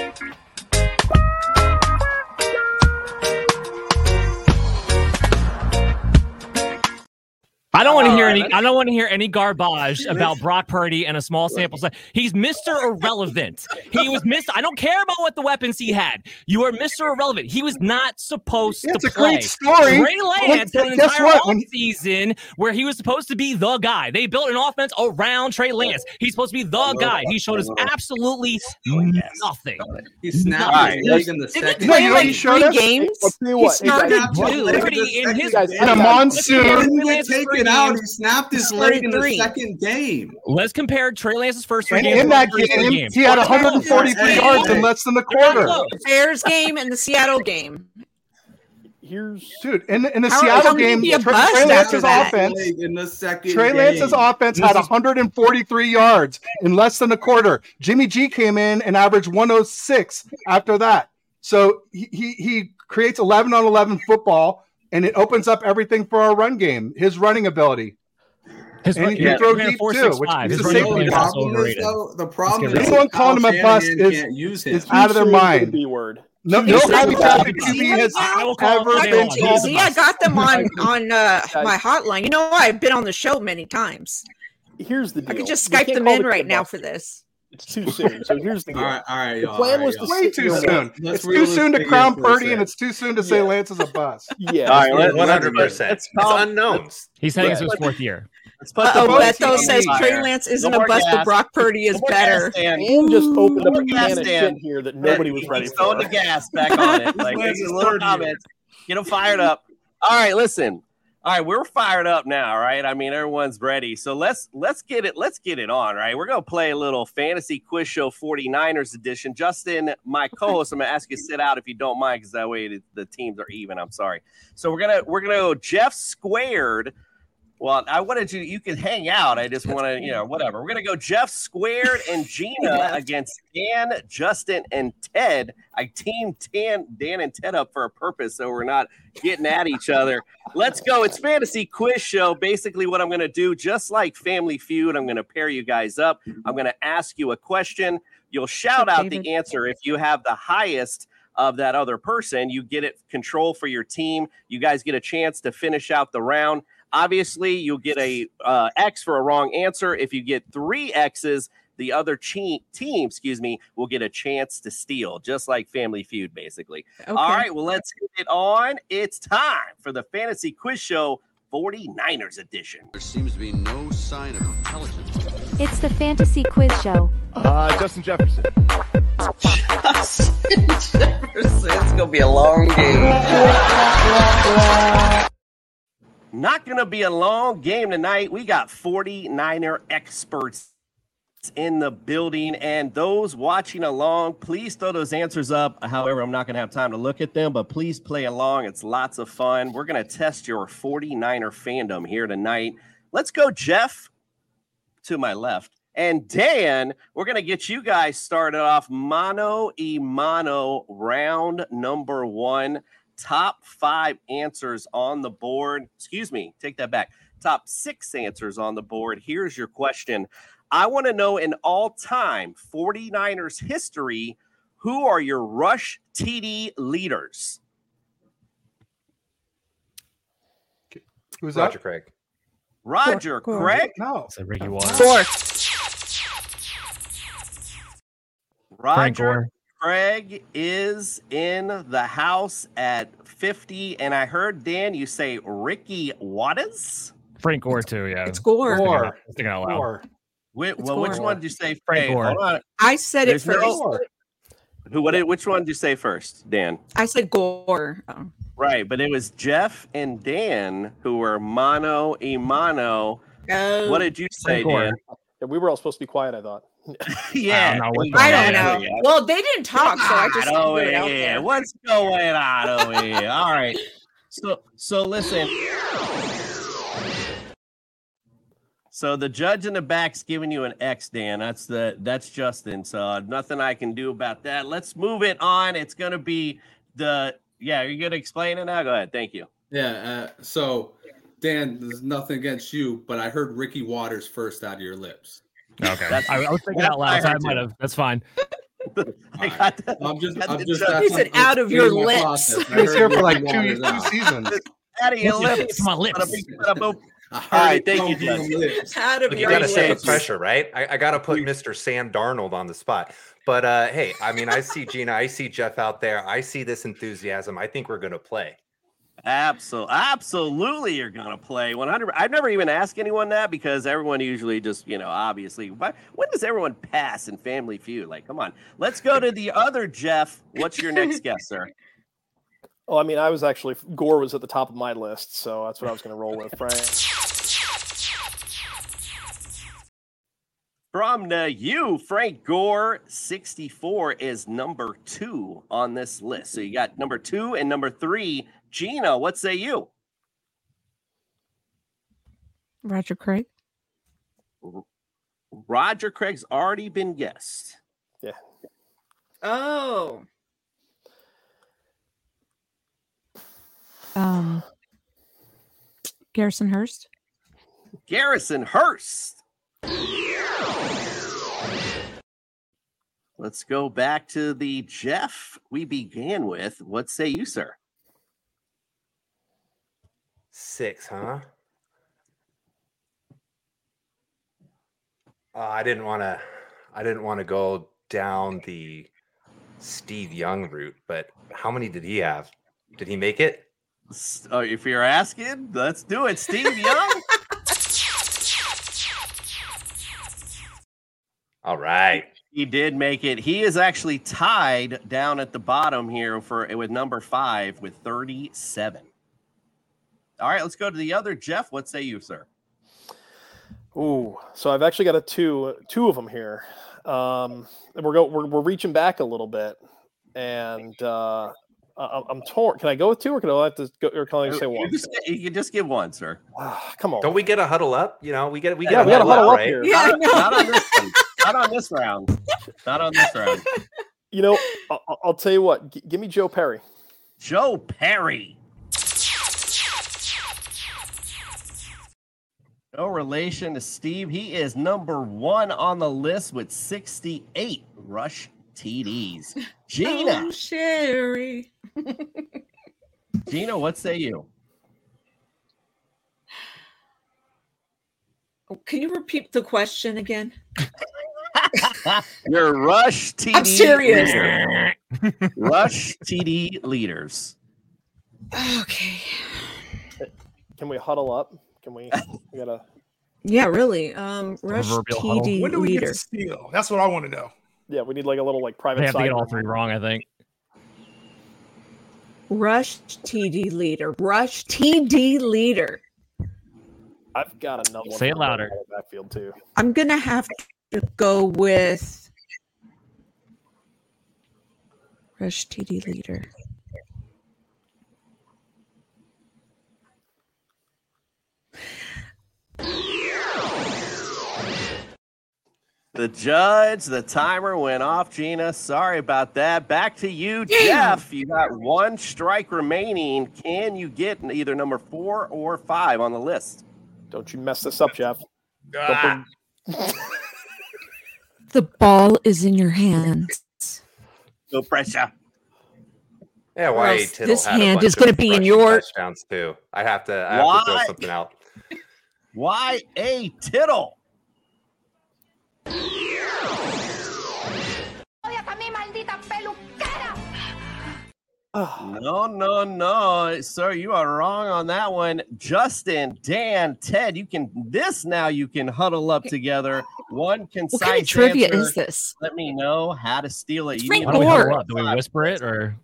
I don't want to hear right, any. I don't want to hear any garbage about Brock Purdy and a small sample size. He's Mr. Irrelevant. He was Mr. I don't care about what the weapons he had. You are Mr. Irrelevant. He was not supposed Yeah, to it's a play. great story. Trey Lance Well, had an entire what? When- season where he was supposed to be the guy. They built an offense around Trey Lance. He's supposed to be the guy. He showed us absolutely nothing. He snapped Nothing. his leg in the Didn't second. he play like three games? I'll tell you He what, hey, guys, started Dude, two. Literally in his Guys, In a I monsoon. He didn't get Lance's taken first out. He snapped his Started leg in the second game. Let's compare Trey Lance's first three And games. in that to the first three game, he had 143 Hey, yards in less than the They're not quarter. close. Bears game and the Seattle game. here's Dude, in the, in the How- Seattle how game, Trey, Trey Lance's offense, in the second Trey game. Lance's offense This had is- 143 yards in less than a quarter. Jimmy G came in and averaged 106 after that. So he he, he creates 11 on 11 football, and it opens up everything for our run game. His running ability. His And run- he yeah, can throw he ran a deep, 4.65. too, which is running a safety. The is problem is, overrated. though, the problem Let's is get Anyone calling him a bust Shanahan is- is out of their Too soon for the mind. B word. No, Too no soon happy for traffic the QB has I ever been got He you. is told. a See, I got them on on uh, my hotline. You know, I've been on the show many times. Here's the deal. I could just Skype them in right now for this. It's too soon. So here's the All deal. right, all right, The y'all. plan all was to y'all. Way too soon. Let's It's too soon to crown Purdy, and it's too soon to say Yeah. Lance is a bust. Yeah. All right, let- One let's- hundred percent. let's It's call- unknowns. He's heading Let's into his fourth year. Let's put Uh the oh, Beto says Trey. Lance isn't No a more bust, but. Brock Purdy is No better. gas, Dan. Dan just opened up a gas, can of shit here that nobody was He's ready throwing for. the gas back on it. Like This little comments. Get them fired up. All right, listen. All right, we're fired up now, right? I mean, everyone's ready. So let's let's get it let's get it on, right? We're gonna play a little fantasy quiz show 49ers edition. Justin, my co-host, I'm gonna ask you to sit out if you don't mind, because that way the, the teams are even. I'm sorry. So we're gonna we're gonna go Jeff squared. Well, I wanted to. you can hang out. I just want to, you know, whatever. We're gonna go Jeff squared and Gina against Dan, Justin, and Ted. I teamed Dan, Dan and Ted up for a purpose, so we're not getting at each other. Let's go. It's fantasy quiz show. Basically, what I'm gonna do, just like Family Feud, I'm gonna pair you guys up. I'm gonna ask you a question. You'll shout out the answer if you have the highest of that other person. You get it control for your team. You guys get a chance to finish out the round. Obviously, you'll get a uh, X for a wrong answer. If you get three X's, the other che- team, excuse me, will get a chance to steal, just like Family Feud, basically. All right, well, let's get it on. It's time for the Fantasy Quiz Show 49ers edition. There seems to be no sign of intelligence. It's the Fantasy Quiz Show. Uh, Justin Jefferson. it's gonna be a long game. Not gonna be a long game tonight. We got 49er experts in the building, and those watching along, please throw those answers up. However, I'm not gonna have time to look at them, but please play along. It's lots of fun. We're gonna test your 49er fandom here tonight. Let's go, Jeff, to my left. And Dan, we're going to get you guys started off mano e mano round number one. Top five answers on the board. Excuse me, take that back. Top six answers on the board. Here's your question I want to know in all time 49ers history, who are your rush TD leaders? Who's that? Roger that? Craig. Roger Craig? No. So Ricky Watters. Four. Frank Roger Gore. Craig is in the house at 50. And I heard, Dan, you say Ricky Watters? Frank Gore too. Yeah. It's Gore. Thinking out- Gore. thinking out loud. Gore. Whi- It's well, which one did you say? Frank Hey, Gore. hold on. I said it There's no- first. Gore. Who? What? did- Which one did you say first, Dan? I said Gore. Oh. Right, but it was Jeff and Dan who were mono e mono. Oh. What did you say, Dan? Yeah, we were all supposed to be quiet, I thought. yeah, know I don't on. know. Well, they didn't talk, so I just Come on threw it out over here. there. What's going on over here? All right. So so listen. So the judge in the back's giving you an X, Dan. That's the that's Justin. So nothing I can do about that. Let's move it on. It's gonna be the yeah. You're you gonna explain it now? Go ahead. Thank you. Yeah. Uh, so, Dan, there's nothing against you, but I heard Ricky Watters first out of your lips. Okay. That's- I, I was thinking that's out what I loud, so I might have. That's fine. I got that. I'm just, That's I'm just. He said out of your lips. process. I He was here for like two, two seasons. out of your What's lips. my lips? Bada bing, bada boom. I heard All right, thank you, from Justin. them lips. Look, be you got to right set the with. pressure, right? I, I got to put Mr. Sam Darnold on the spot. But uh, hey, I mean, I see Gina, I see Jeff out there. I see this enthusiasm. I think we're going to play. Absolutely, absolutely, you're gonna play 100. I've never even asked anyone that because everyone usually just, you know, obviously. But when does everyone pass in Family Feud? Like, come on, let's go to the other Jeff. What's your next guess, sir? Well, I mean, I was actually Gore was at the top of my list, so that's what I was to roll with. Frank. From the you, Frank Gore, 64 is number two on this list. So you got number two and number three. Gina, what say you? Roger Craig. Roger Craig's already been guessed. Yeah. Oh. Um. Garrison Hearst. Garrison Hearst. Let's go back to the Jeff we began with. What say you, sir? Six, huh? Uh, I didn't want to. I didn't want to go down the Steve Young route, but how many did he have? Did he make it? Uh, if you're asking, let's do it. Steve Young. All right. He did make it. He is actually tied down at the bottom here for with number five with 37. All right, let's go to the other Jeff. What say you, sir? Ooh, so I've actually got a two two of them here. Um, and we're go we're, we're reaching back a little bit, and uh, I, I'm torn. Can I go with two, or can I have to go? Or can I just say You, one? just, you can just give one, sir. Come on. Don't we get a huddle up? You know, we get we get Yeah, a we gotta huddle, huddle up, up right? here. Yeah, Not, not on this one. Not on this round. Not on this round. You know, I'll, I'll tell you what. G- give me Joe Perry. Joe Perry. No relation to Steve. He is number one on the list with 68 rush TDs. Gina, Oh, Sherry. Gina, what say you? Oh, Can you repeat the question again? Your rush TD. I'm serious. leader. rush TD leaders. Okay. Can we huddle up? Can we? We gotta. Yeah, really. Um, Rush Proverbial. TD When do we get leader. to steal? That's what I want to know. Yeah, we need like a little like private. They have to get all three wrong, I think. Rush TD leader. Rush TD leader. I've got another one. Say it louder. Backfield too. I'm gonna have to go with Rush TD leader. The judge, the timer went off, Gina. Sorry about that. Back to you, Jeff. You got one strike remaining. Can you get either number four or five on the list? Don't you mess this up, Jeff. Ah. The ball is in your hands. No pressure. Yeah, why else Tittle this hand is gonna be in rushing your- touchdowns too. I have to I have to throw something out. Why a tittle? No, no, no, sir. You are wrong on that one. Justin, Dan, Ted, you can this now. You can huddle up together. One concise What kind of trivia answer. is this? Let me know how to steal it. You Frank don't we Gore. Do we whisper it or?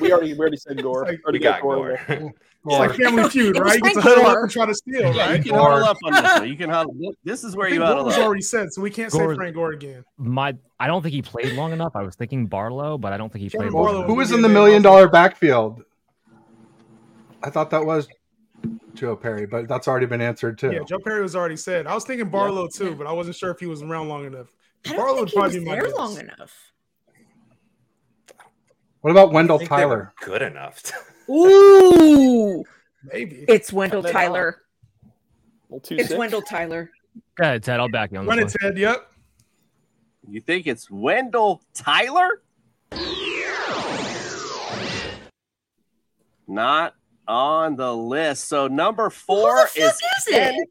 We already we already said Gore. like- Already We got Gore Gore. In there. It's like Family Feud, right? You get to Frank huddle up and try to steal, Yeah, you can huddle up on this one. You can huddle. This is where I you think Gore huddle was up. already said, so we can't Gore- say Frank Gore again. My, I don't think he played long enough. I was thinking Barlow, but I don't think he Kevin played Barlow enough. Who was in the million dollar backfield? I thought that was Joe Perry, but that's already been answered too. Yeah, Joe Perry was already said. I was thinking Barlow too, but I wasn't sure if he was around long enough. I don't Barlow think would he was probably there guess. long enough. What about I Wendell think they were Tyler? good enough. Ooh, Maybe. it's Wendell Cut that out. Tyler. Little two It's six. Wendell Tyler. Go ahead, Ted. I'll back you on Run this it, one. Ted. Yep. You think it's Wendell Tyler? Not on the list. So number four fuck is, is Ken. it?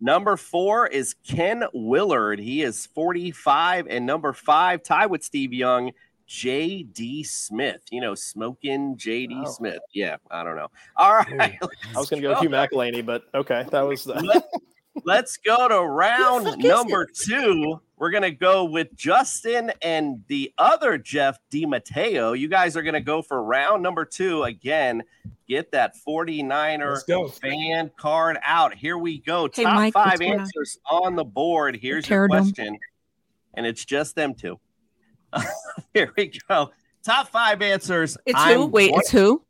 Number four is Ken Willard. He is 45. And number five, tied with Steve Young, JD Smith. You know, smoking JD Oh. Smith. Yeah, I don't know. All right. I was going to go Hugh McElhenny, but okay, that was the. Let, let's go to round number two. We're going to go with Justin and the other Jeff DiMatteo. You guys are going to go for round number two again. Get that 49er fan card out. Here we go. Hey, Top Mike, five what's going on? answers on the board. Here's your Pterodome. question. And it's just them two. Here we go. Top five answers. It's who? I'm Wait, going- it's who?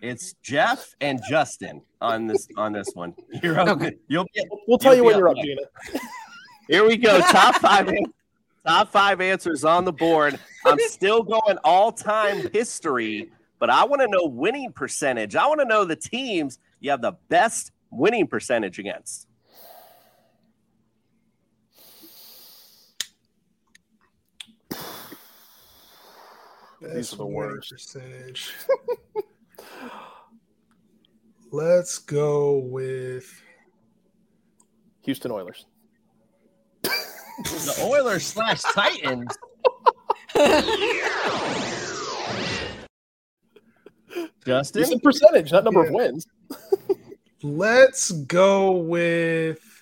It's Jeff and Justin on this on this one. You're up. Okay. You'll get, We'll tell you'll you when you're up, next. Gina. Here we go. Top five. top five answers on the board. I'm still going all time history, but I want to know winning percentage. I want to know the teams you have the best winning percentage against. These are the worst. Percentage. Let's go with Houston Oilers. The Oilers slash Titans. Justin, It's a percentage, not number of wins. Let's go with.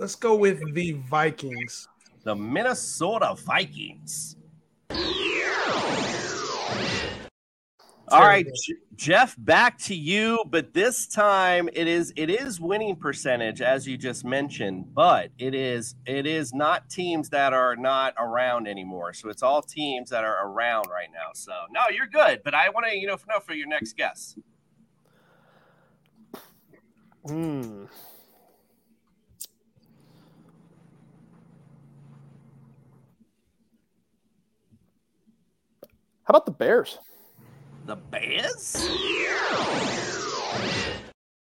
Let's go with the Vikings. the Minnesota Vikings. All right, Jeff, back to you. But this time, it is it is winning percentage, as you just mentioned. But it is it is not teams that are not around anymore. So it's all teams that are around right now. So no, you're good. But I want to you know know for your next guess. Hmm. How about the Bears? The Bears,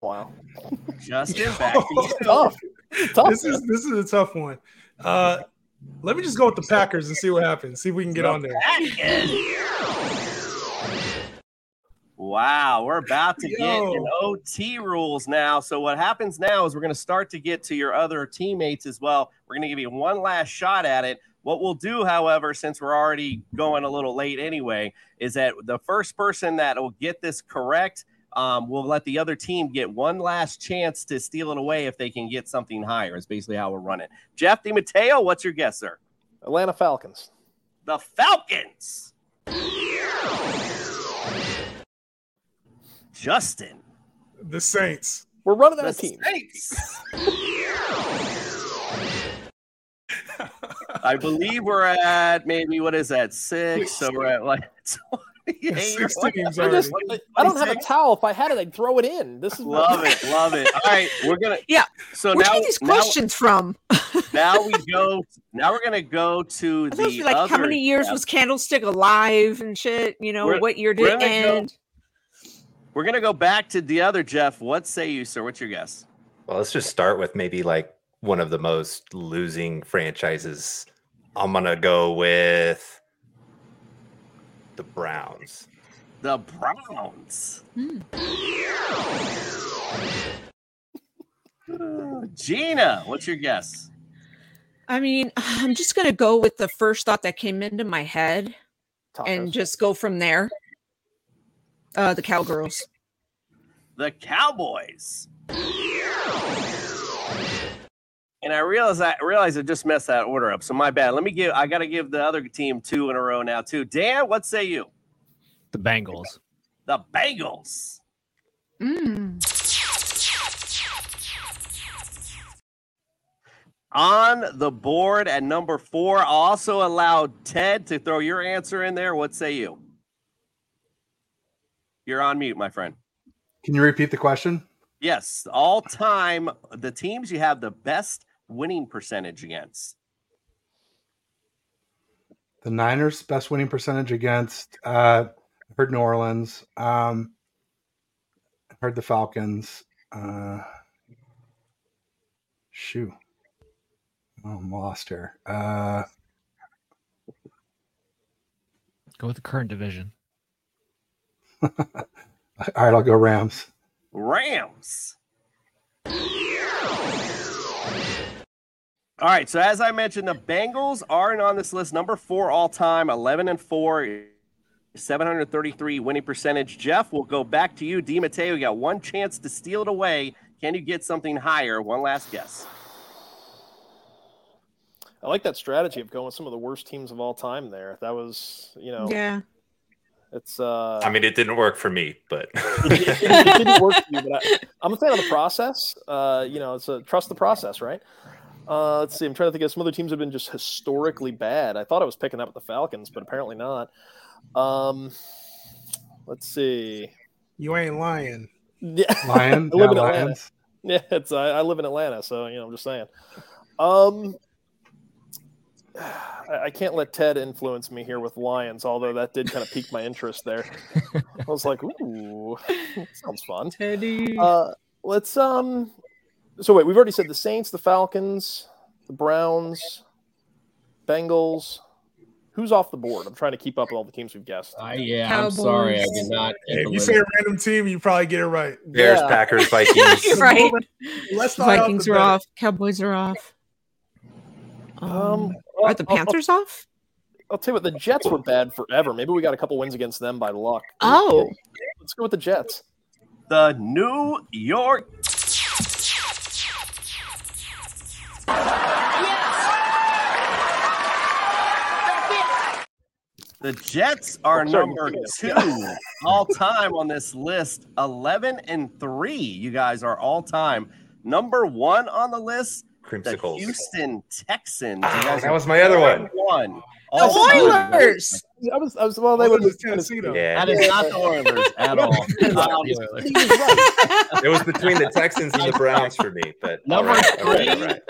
Wow. Justin, back to you. Tough. Tough. This is this is a tough one. Uh, let me just go with the Packers and see what happens. See if we can get The on there. Packers. Wow, we're about to get Yo. in OT rules now. So what happens now is we're going to start to get to your other teammates as well. We're going to give you one last shot at it. What we'll do, however, since we're already going a little late anyway, is that the first person that will get this correct, um, we'll let the other team get one last chance to steal it away if they can get something higher. Is basically how we're running. Jeff DiMatteo, what's your guess, sir? Atlanta Falcons. The Falcons. Justin. The Saints. We're running out The of teams. I believe we're at maybe what is that six? So we're at like 28 or Six teams I, just. I don't have a towel. If I had it, I'd throw it in. This is Love it, love it. All right, we're gonna. Yeah. So Where now, are these now, questions from? now we go. Now we're gonna go to I the was like, other. how many years Jeff. was Candlestick alive and shit? You know, We're- what year we're did it gonna go- We're gonna go back to the other Jeff. What say you, sir? What's your guess? Well, let's just start with maybe like one of the most losing franchises. I'm gonna go with the Browns. The Browns. Hmm. Uh, Gina, what's your guess? I mean, I'm just gonna go with the first thought that came into my head and just go from there. Uh, the cowgirls. The Cowboys. And I realize I realize I just messed that order up. So my bad. Let me give I gotta give the other team two in a row now too. Dan, what say you? The Bengals. The Bengals. Mm. On the board at number four. Also allowed Ted to throw your answer in there. What say you? You're on mute, my friend. Can you repeat the question? Yes, all time, the teams you have the best winning percentage against. The Niners best winning percentage against. Uh, I heard New Orleans. Um, I heard the Falcons. Uh, shoo, oh, I'm lost here. Uh, Go with the current division. All right, I'll go Rams. Rams. All right, so as I mentioned, the Bengals aren't on this list. Number four all time, 11 and 4, 733 winning percentage. Jeff, we'll go back to you. Di Matteo, you got one chance to steal it away. Can you get something higher? One last guess. I like that strategy of going with some of the worst teams of all time there. That was, you know, Yeah. it's uh I mean, it didn't work for me, but it, it- it didn't work for you, but I, I'm a fan of the process. Uh, you know, it's a trust the process, right? Uh, let's see. I'm trying to think of some other teams have been just historically bad. I thought I was picking up with the Falcons, but apparently not. Um, let's see. You ain't lying. Yeah, Lion? I live in Yeah, Atlanta. Lions. Yeah, it's I, I live in Atlanta, so you know I'm just saying. Um, I, I can't let Ted influence me here with Lions, although that did kind of pique my interest there. I was like, ooh, sounds fun. Teddy. Uh, let's um. So wait, we've already said the Saints, the Falcons, the Browns, Bengals. Who's off the board? I'm trying to keep up with all the teams we've guessed. Uh, yeah, I'm sorry, I did not. Hey, if you say a random team, you probably get it right. Bears, Yeah. Packers, Vikings. right. Let's start off Vikings are better. off. Cowboys are off. Um, Um, are the I'll- I'll- Panthers off? I'll tell you what, the Jets were bad forever. Maybe we got a couple wins against them by luck. Oh, Let's go with the Jets. The New York. The Jets are Oh, number two all time on this list. 11 and three. You guys are all time. Number one on the list, the Houston Texans. You guys that was my other one. One. the All. Oilers. I was, I was well, they They were was Tennessee though. Yeah, That is not the Oilers at all. Um, it was between the Texans and the Browns for me. But Number right, all right, all three. right.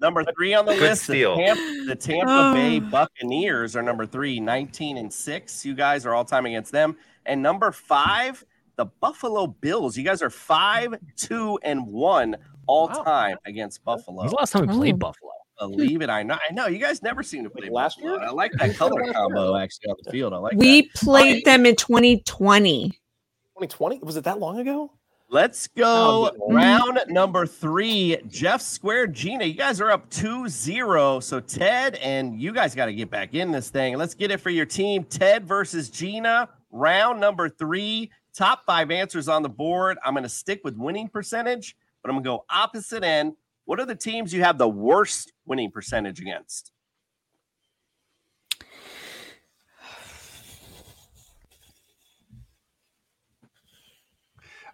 Number three on the Good list, the. Tampa, the Tampa. Bay ah. Buccaneers are number three, 19 and six. You guys are all time against them. And number five, the Buffalo Bills. You guys are five, two, and one all Wow. time against Buffalo. When's the last time we played Oh. Buffalo? Believe it, I know. I know. You guys never seem to play last Buffalo. year? I like that color combo actually on the field. I like we that. played them in 2020. 2020 was it that long ago? Let's go round number three. Jeff Square, Gina, you guys are up 2 0. So, Ted, and you guys got to get back in this thing. Let's get it for your team. Ted versus Gina, round number three. Top five answers on the board. I'm going to stick with winning percentage, but I'm going to go opposite end. What are the teams you have the worst winning percentage against?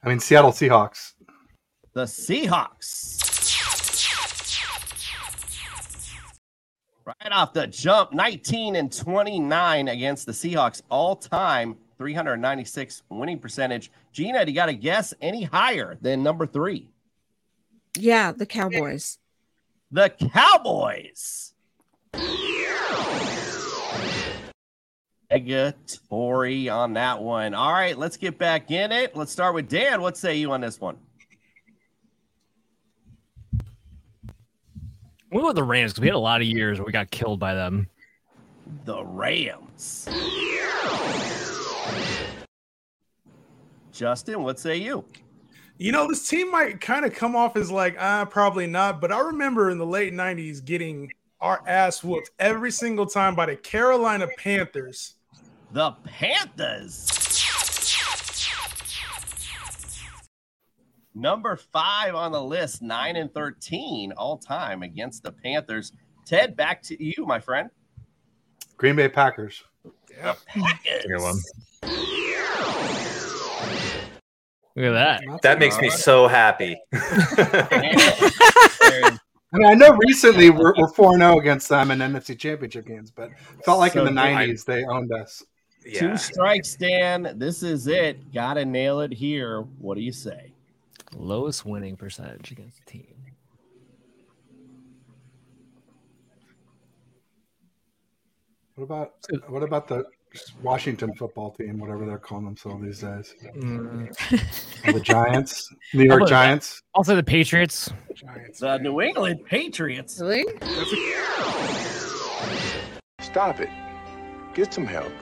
I mean, Seattle Seahawks. The Seahawks. Right off the jump, 19 and 29 against the Seahawks, all time 396 winning percentage. Gina, do you got to guess any higher than number three? Yeah, the Cowboys. The Cowboys. Negatory on that one. All right, let's get back in it. Let's start with Dan. What say you on this one? We went with the Rams because we had a lot of years where we got killed by them. The Rams. Justin, what say you? You know, this team might kind of come off as like, ah, probably not. But I remember in the late 90s getting our ass whooped every single time by the Carolina Panthers. The Panthers. Number five on the list, nine and 13 all time against the Panthers. Ted, back to you, my friend. Green Bay Packers. Yeah. Packers. Look at that. That makes me so happy. I mean, I know recently we're, we're 4-0 against them in NFC Championship games, but felt like in the do I. 90s they owned us. Two strikes, Dan. This is it. Gotta nail it here. What do you say? Lowest winning percentage against the team. What about what about the Washington football team, whatever they're calling themselves these days? Or the Giants, New York about- Giants. Also the Patriots. Giants. The New England Patriots. Really? Stop it. Get some help.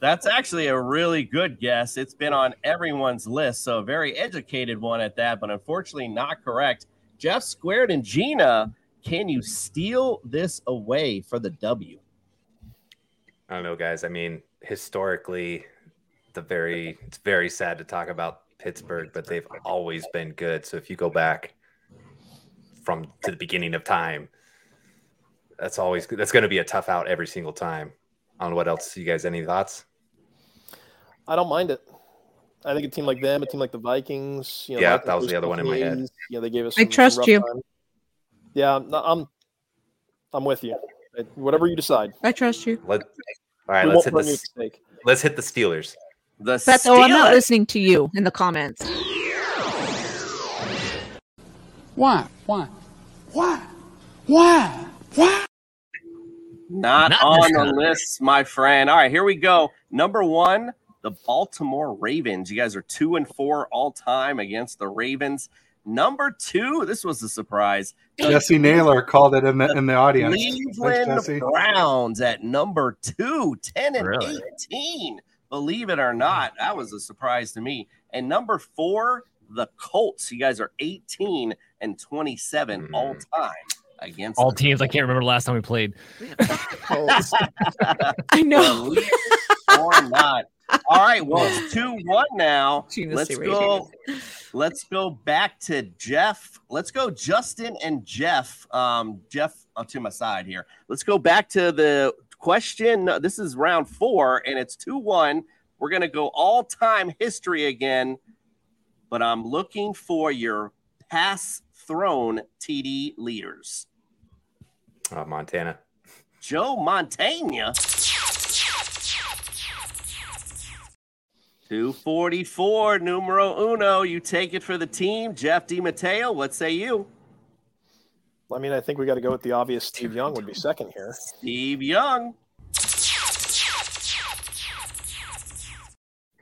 That's actually a really good guess. It's been on everyone's list, so a very educated one at that, but unfortunately not correct. Jeff Squared and Gina, can you steal this away for the W? I don't know, guys. I mean, historically, the very it's very sad to talk about Pittsburgh, but they've always been good. So if you go back from to the beginning of time, that's always that's going to be a tough out every single time. On what else? You guys, any thoughts? I don't mind it. I think a team like them, a team like the Vikings, you know, Yeah, Vikings that was the other one in my head. A's, Yeah, they gave us. I some- some trust rough you. time. Yeah, I'm, I'm, I'm with you. Whatever you decide. I trust you. Let all right. We Let's hit burn the you s- let's hit the Steelers. The Beth, oh, I'm not listening to you in the comments. Why? Why? Why? Why? Why? Not, Not on the time. list, my friend. All right, here we go. Number one, the Baltimore Ravens. You guys are two and four all time against the Ravens. Number two, this was a surprise. Jesse Naylor called it in the in the audience. Cleveland Jesse. Browns at number two, 10 and Really? 18. Believe it or not, that was a surprise to me. And number four, the Colts. You guys are 18 and 27 all hmm. time against All the teams. I can't remember the last time we played. I know. Or not. All right, well, it's 2 1 now. Gina Let's C. go. Let's go back to Jeff. Let's go Justin and Jeff. Um, Jeff uh, to my side here. Let's go back to the question. This is round four, and it's 2 1. We're going to go all time history again, but I'm looking for your pass thrown TD leaders. Oh, Montana. Joe Montana. 244, numero uno. You take it for the team. Jeff DiMatteo, what say you? I mean, I think we got to go with the obvious. Steve Young would be second here. Steve Young.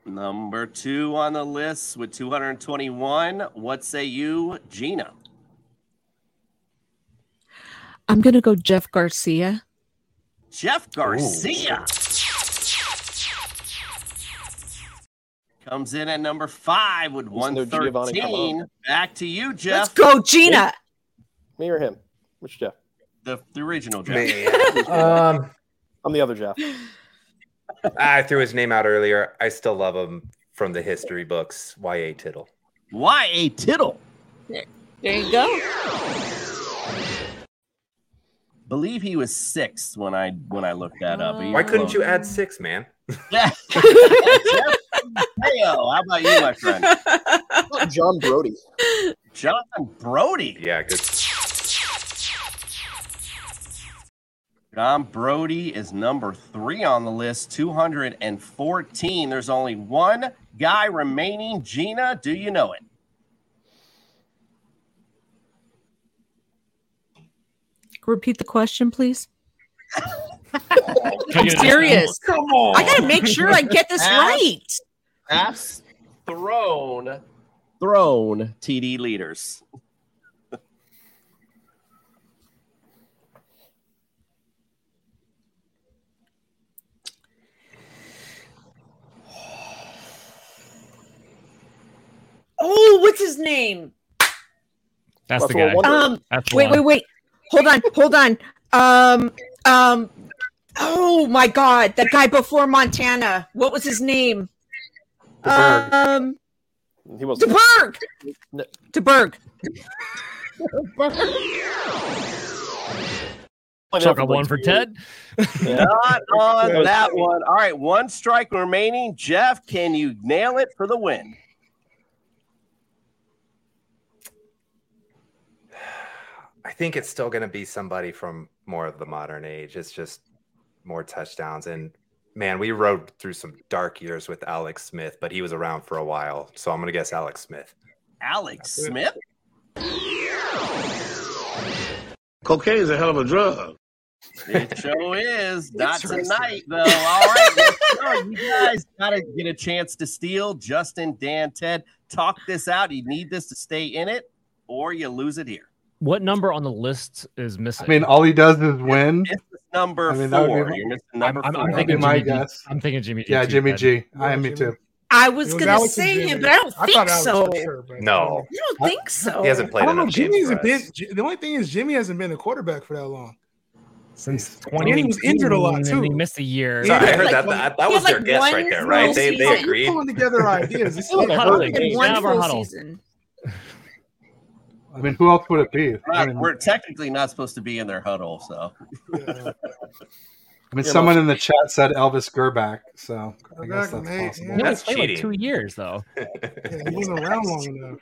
Number two on the list with 221. What say you, Gina? I'm gonna go Jeff Garcia. Jeff Garcia. Comes in at number five with Listen to Giovanni 113. Back to you, Jeff. Let's go, Gina. Me or him? Which Jeff? The, the original Jeff. um, I'm the other Jeff. I threw his name out earlier. I still love him from the history books. Y.A. Tittle. Y.A. Tittle. There you go. Believe he was six when I when I looked that up. Oh. Why couldn't you add six, man? Yeah. Hey, how about you, my friend? John Brodie. Jonathan Brodie. Yeah, good. John Brodie is number three on the list, 214. There's only one guy remaining. Gina, do you know it? Repeat the question, please. I'm serious. Come on. I gotta make sure I get this Ask- right. Pass thrown, thrown TD leaders. Oh, what's his name? That's the guy. Um, That's the wait, wait, wait. Hold on, hold on. Um, um. Oh my God, that guy before Montana. What was his name? DeBerg. Um, He was DeBerg. No. DeBerg. Chuck up one for Ted. Not on that one. All right, one strike remaining. Jeff, can you nail it for the win? I think it's still going to be somebody from more of the modern age. It's just more touchdowns. And man, we rode through some dark years with Alex Smith, but he was around for a while. So I'm going to guess Alex Smith. Alex Smith. Cocaine is a hell of a drug. It sure is. Not tonight, though. All right, let's. You guys got to get a chance to steal. Justin, Dan, Ted, talk this out. You need this to stay in it, or you lose it here. What number on the list is missing? I mean, all he does is win. It's number I mean, that would be four. my- You're missing number I'm, four. I'm thinking my Jimmy G. guess. I'm thinking Jimmy G. Yeah, too, Jimmy but- G. I Yeah, am me too. I was was gonna Alex and say him, but I don't I think thought so. sure, but- No, you don't think so. he hasn't played. I don't know. enough Jimmy games hasn't for been. us. J- The only thing is Jimmy hasn't been a quarterback for that long. since 20, And he was injured a lot, too. and He missed a year. Yeah, I heard like that. That, that was had their like guess right there, right? They, they season. agreed. Pulling together ideas. This is Look, like huddle. perfect. One full season. I mean, who else would it be? We're, not- we're technically not supposed to be in their huddle, so Yeah. I mean, someone in the chat said Elvis Grbac, so I guess that's hey, possible. He only That's played like two years though. Yeah, he wasn't around long enough.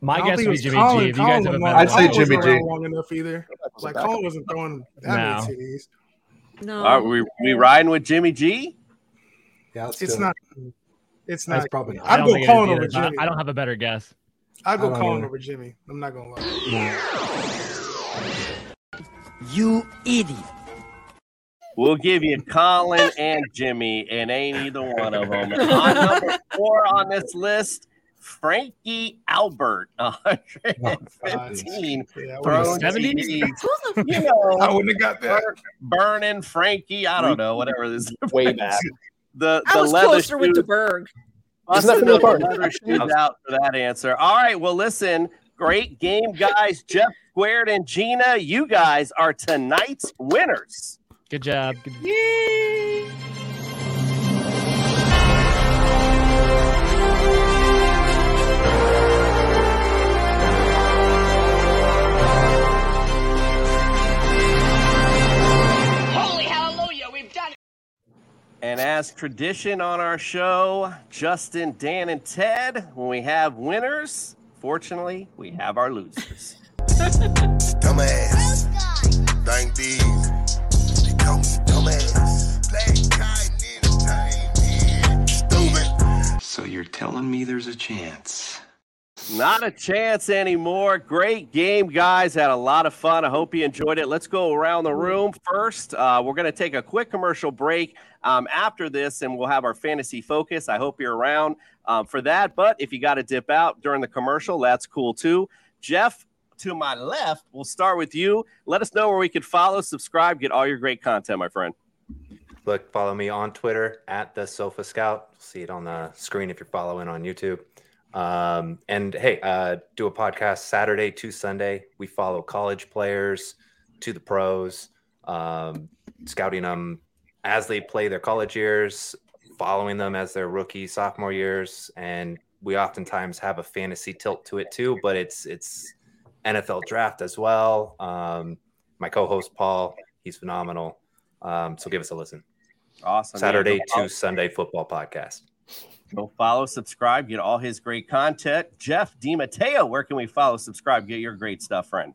My guess think would be Jimmy Colin. G. If you guys have a Lamar- better, I'd say Colin wasn't Jimmy G. long enough either. Like Colin wasn't throwing that No. many CDs. No. are we we riding with Jimmy G? Yeah, let's It's do it. not. It's That's not. probably not. I I'd don't go think Colin over Jimmy. I don't have a better guess. I'd go don't Colin either. over Jimmy. I'm not gonna lie. You idiot. We'll give you Colin and Jimmy, and ain't either one of them. on number four on this list, Frankie Albert, 115 Yeah, I thrown wouldn't- 70s? TDs. You know, I wouldn't have got that. burning Frankie. I don't know, whatever this. Way back. The I the was leather closer with the shoes- Berg. Busting Isn't the from shoes out for that answer. All right, well, listen, great game, guys. Jeff Squared and Gina, you guys are tonight's winners. Good job. Good- Yay! And as tradition on our show, Justin, Dan, and Ted, when we have winners, fortunately, we have our losers. Dumbass. Dang these. They call me dumbass. Black guy Stupid. So you're telling me there's a chance? Not a chance anymore. Great game, guys. Had a lot of fun. I hope you enjoyed it. Let's go around the room first. Uh, we're going to take a quick commercial break um, after this, and we'll have our fantasy focus. I hope you're around um, for that. But if you got to dip out during the commercial, that's cool too. Jeff, to my left, we'll start with you. Let us know where we could follow, subscribe, get all your great content, my friend. Look, follow me on Twitter at the Sofa Scout. See it on the screen if you're following on YouTube. Um, and hey, uh, do a podcast Saturday to Sunday. We follow college players to the pros, um, scouting them as they play their college years, following them as their rookie, sophomore years, and we oftentimes have a fantasy tilt to it too. But it's it's NFL draft as well. Um, my co-host Paul, he's phenomenal. Um, so give us a listen. Awesome. Yeah, Saturday go follow- to Sunday football podcast. Go follow, subscribe, get all his great content. Jeff DiMatteo, where can we follow, subscribe, get your great stuff, friend?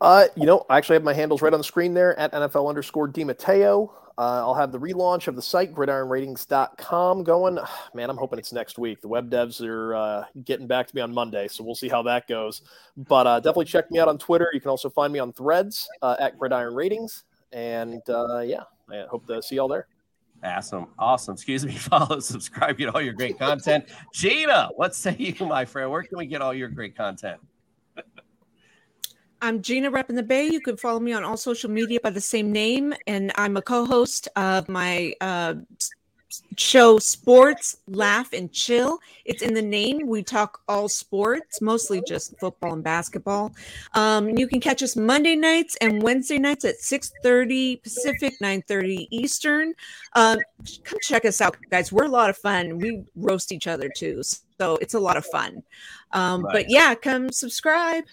Uh, you know, I actually have my handles right on the screen there at NFL underscore DiMatteo. Uh, I'll have the relaunch of the site, gridironratings.com, going. Man, I'm hoping it's next week. The web devs are uh, getting back to me on Monday, so we'll see how that goes. But uh, definitely check me out on Twitter. You can also find me on threads uh, at Gridiron Ratings. And uh, yeah, I hope to see y'all there. Awesome. Awesome. Excuse me. Follow, subscribe, get all your great content. Gina, what say you, my friend? Where can we get all your great content? I'm Gina Rep in the Bay. You can follow me on all social media by the same name, and I'm a co-host of my uh, show Sports Laugh and Chill. It's in the name. We talk all sports, mostly just football and basketball. Um, you can catch us Monday nights and Wednesday nights at 6:30 Pacific, 9:30 Eastern. Um, come check us out, guys. We're a lot of fun. We roast each other too, so it's a lot of fun. Um, Right. But yeah, come subscribe.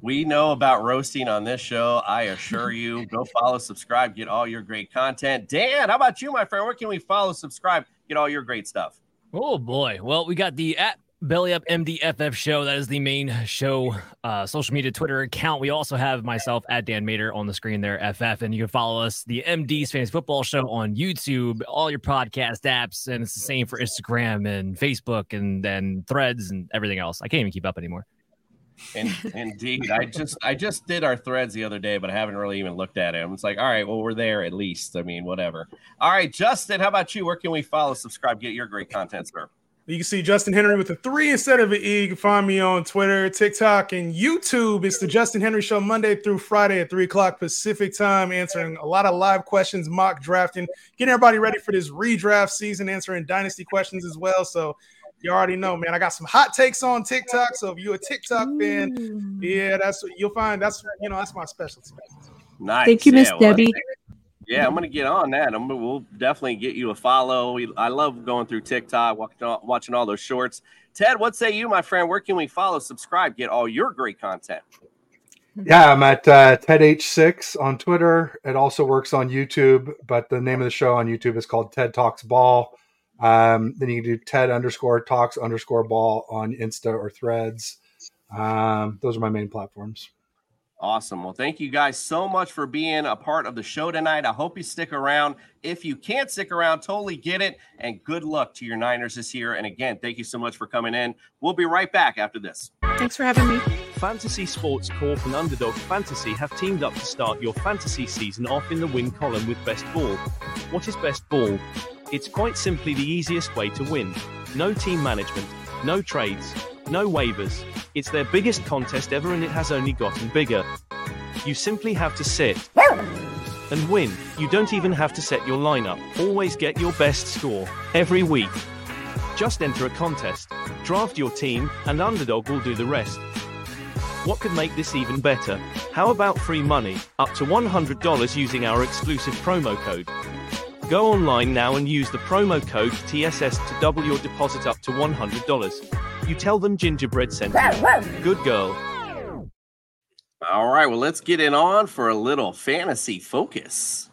We know about roasting on this show. I assure you. Go follow, subscribe, get all your great content. Dan, how about you, my friend? Where can we follow, subscribe, get all your great stuff? Oh boy. Well, we got the at Belly Up MDFF show. That is the main show uh, social media Twitter account. We also have myself at Dan Mater on the screen there, FF, and you can follow us, the MD's Fantasy Football Show on YouTube, all your podcast apps, and it's the same for Instagram and Facebook and then Threads and everything else. I can't even keep up anymore. And indeed, I just I just did our threads the other day, but I haven't really even looked at it. It's like, all right, well, we're there at least. I mean, whatever. All right, Justin, how about you? Where can we follow, subscribe, get your great content, sir? You can see Justin Henry with a three instead of an E. You can find me on Twitter, TikTok, and YouTube. It's the Justin Henry Show Monday through Friday at 3 o'clock Pacific time, answering a lot of live questions, mock drafting, getting everybody ready for this redraft season, answering dynasty questions as well. So you already know, man. I got some hot takes on TikTok. So if you're a TikTok fan, yeah, that's what you'll find that's you know that's my specialty. Nice. Thank you, Miss Yeah, well, Debbie. Yeah, I'm gonna get on that. I'm we'll definitely get you a follow. We, I love going through TikTok, watching all, watching all those shorts. Ted, what say you, my friend? Where can we follow, subscribe, get all your great content? Yeah, I'm at uh, Ted H6 on Twitter. It also works on YouTube, but the name of the show on YouTube is called Ted Talks Ball. Um, then you can do Ted underscore Talks underscore Ball on Insta or Threads. Um, those are my main platforms. Awesome. Well, thank you guys so much for being a part of the show tonight. I hope you stick around. If you can't stick around, totally get it. And good luck to your Niners this year. And again, thank you so much for coming in. We'll be right back after this. Thanks for having me. Fantasy Sports Corp and Underdog Fantasy have teamed up to start your fantasy season off in the win column with Best Ball. What is Best Ball? It's quite simply the easiest way to win. No team management, no trades, no waivers. It's their biggest contest ever and it has only gotten bigger. You simply have to sit and win. You don't even have to set your lineup. Always get your best score every week. Just enter a contest, draft your team, and Underdog will do the rest. What could make this even better? How about free money, up to $100 using our exclusive promo code? Go online now and use the promo code TSS to double your deposit up to $100. You tell them Gingerbread sent you. Good girl. All right. Well, let's get it on for a little fantasy focus.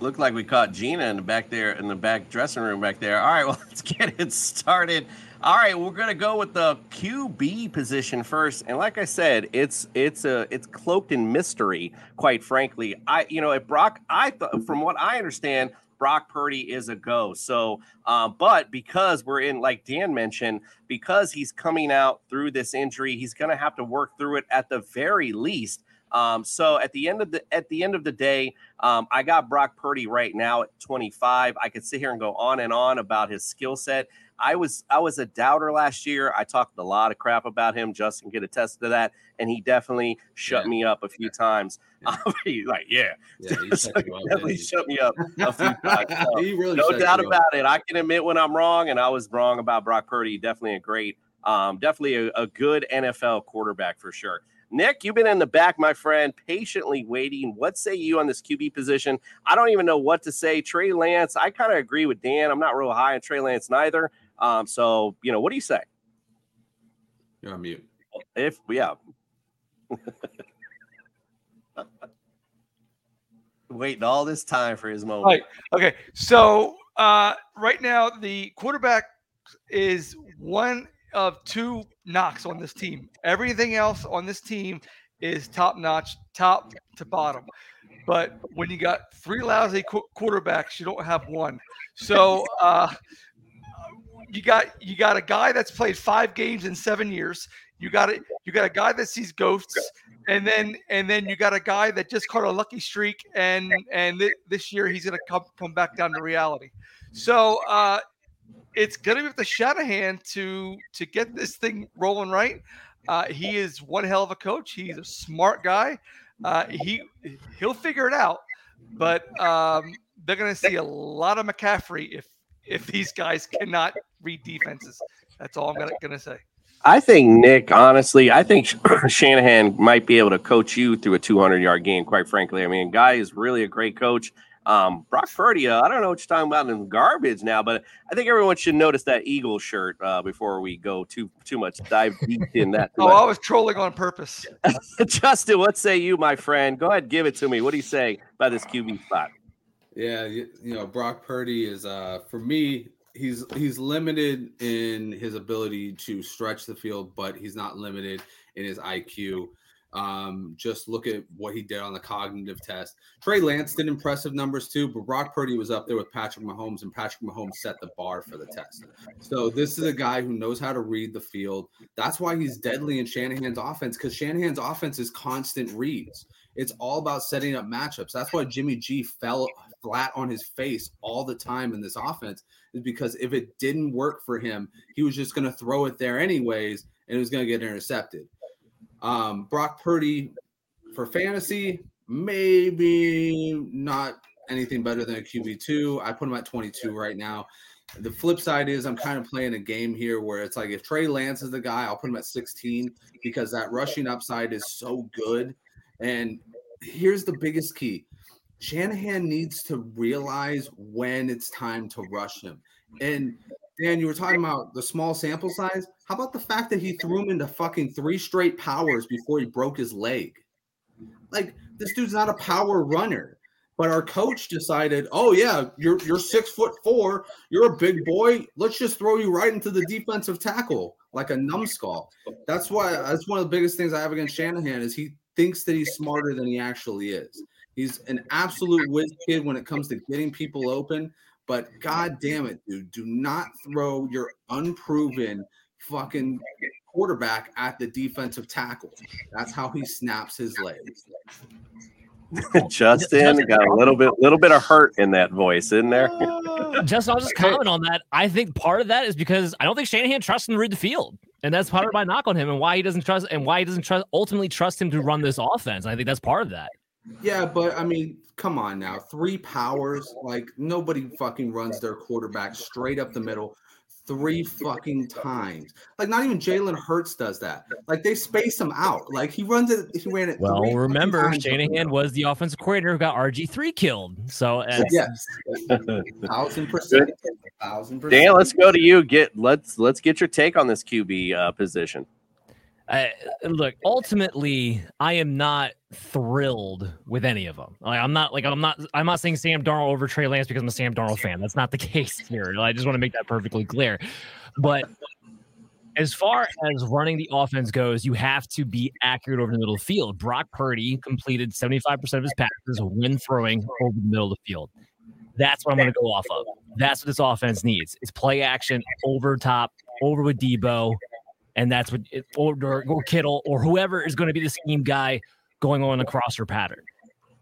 Looked like we caught Gina in the back there, in the back dressing room back there. All right, well, let's get it started. All right, we're gonna go with the QB position first, and like I said, it's it's a it's cloaked in mystery. Quite frankly, I you know, if Brock, I thought from what I understand, Brock Purdy is a go. So, um, but because we're in, like Dan mentioned, because he's coming out through this injury, he's gonna have to work through it at the very least. Um, so at the end of the at the end of the day, um, I got Brock Purdy right now at 25. I could sit here and go on and on about his skill set. I was I was a doubter last year. I talked a lot of crap about him. Justin could attest to that, and he definitely shut me up a few times. He's like, yeah, Yeah, he So shut he you up, definitely shut me up a few times. So, really no doubt you up. about it. I can admit when I'm wrong, and I was wrong about Brock Purdy. Definitely a great, um, definitely a, a good NFL quarterback for sure. Nick, you've been in the back, my friend, patiently waiting. What say you on this QB position? I don't even know what to say. Trey Lance, I kind of agree with Dan. I'm not real high on Trey Lance neither. Um, so you know, what do you say? You're on mute. If yeah. Waiting all this time for his moment. Right. Okay. So uh, right now, the quarterback is one of two knocks on this team. Everything else on this team is top notch, top to bottom. But when you got three lousy qu- quarterbacks, you don't have one. So uh, you got you got a guy that's played five games in seven years. You got it. You got a guy that sees ghosts, and then and then you got a guy that just caught a lucky streak, and and thi- this year he's gonna come come back down to reality. So uh, it's gonna be to Shanahan to to get this thing rolling right. Uh, he is one hell of a coach. He's a smart guy. Uh, he he'll figure it out, but um, they're gonna see a lot of McCaffrey if if these guys cannot read defenses. That's all I'm gonna, gonna say. I think Nick, honestly, I think Shanahan might be able to coach you through a 200 yard game. Quite frankly, I mean, guy is really a great coach. Um, Brock Purdy, uh, I don't know what you're talking about in garbage now, but I think everyone should notice that Eagle shirt uh, before we go too too much dive deep in that. Oh, I was trolling on purpose. Justin, what say you, my friend? Go ahead, give it to me. What do you say about this QB spot? Yeah, you, you know, Brock Purdy is uh for me, he's he's limited in his ability to stretch the field, but he's not limited in his IQ. Um, just look at what he did on the cognitive test. Trey Lance did impressive numbers too, but Brock Purdy was up there with Patrick Mahomes, and Patrick Mahomes set the bar for the test. So this is a guy who knows how to read the field. That's why he's deadly in Shanahan's offense because Shanahan's offense is constant reads. It's all about setting up matchups. That's why Jimmy G fell flat on his face all the time in this offense, is because if it didn't work for him, he was just going to throw it there anyways, and it was going to get intercepted. Um, Brock Purdy for fantasy, maybe not anything better than a QB2. I put him at 22 right now. The flip side is I'm kind of playing a game here where it's like if Trey Lance is the guy, I'll put him at 16 because that rushing upside is so good. And here's the biggest key Shanahan needs to realize when it's time to rush him. And Dan, you were talking about the small sample size. How about the fact that he threw him into fucking three straight powers before he broke his leg? Like this dude's not a power runner. But our coach decided, oh yeah, you're you're six foot four, you're a big boy. Let's just throw you right into the defensive tackle like a numbskull. That's why that's one of the biggest things I have against Shanahan is he thinks that he's smarter than he actually is. He's an absolute whiz kid when it comes to getting people open. But god damn it, dude, do not throw your unproven fucking quarterback at the defensive tackle. That's how he snaps his legs. Justin got a little bit, little bit of hurt in that voice, isn't there? Just I'll just comment on that. I think part of that is because I don't think Shanahan trusts him to read the field, and that's part of my knock on him, and why he doesn't trust, and why he doesn't trust, ultimately trust him to run this offense. I think that's part of that. Yeah, but I mean, come on now. Three powers, like nobody fucking runs their quarterback straight up the middle three fucking times. Like not even Jalen Hurts does that. Like they space him out. Like he runs it. He ran it. Well, three remember times. Shanahan was the offensive coordinator who got RG three killed. So uh, Yes, thousand percent, thousand percent. Dan, let's go to you. Get let's let's get your take on this QB uh, position. I, look, ultimately, I am not thrilled with any of them. Like, I'm not like I'm not I'm not saying Sam Darnold over Trey Lance because I'm a Sam Darnold fan. That's not the case here. I just want to make that perfectly clear. But as far as running the offense goes, you have to be accurate over the middle of the field. Brock Purdy completed 75% of his passes when throwing over the middle of the field. That's what I'm going to go off of. That's what this offense needs. It's play action over top, over with Deebo, and that's what it, or, or, Kittle or whoever is going to be the scheme guy going on a crosser pattern.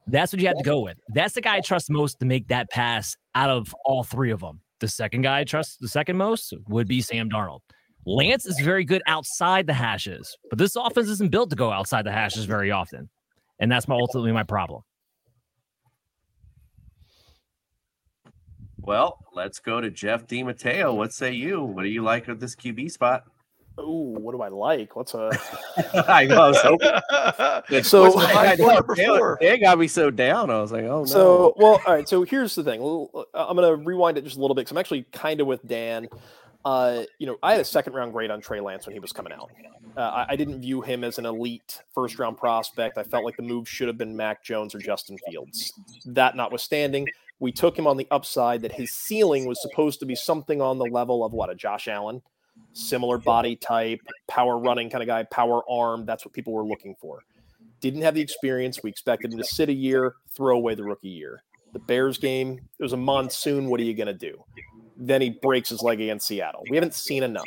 That's what you have to go with. That's the guy I trust most to make that pass out of all three of them. The second guy I trust the second most would be Sam Darnold. Lance is very good outside the hashes, but this offense isn't built to go outside the hashes very often. And that's my ultimately my problem. Well, let's go to Jeff DiMatteo. What say you? What do you like of this QB spot? Oh, what do I like? What's a? I was hoping. So- What's the Like high player point? before. It got me so down. I was like, oh no. So, well, all right. So here's the thing. I'm going to rewind it just a little bit because I'm actually kind of with Dan. Uh, you know, I had a second round grade on Trey Lance when he was coming out. Uh, I, I didn't view him as an elite first round prospect. I felt like the move should have been Mac Jones or Justin Fields. That notwithstanding, we took him on the upside that his ceiling was supposed to be something on the level of what a Josh Allen, similar body type, power running kind of guy, power arm. That's what people were looking for. Didn't have the experience. We expected him to sit a year, throw away the rookie year. The Bears game, it was a monsoon. What are you going to do? Then he breaks his leg against Seattle. We haven't seen enough.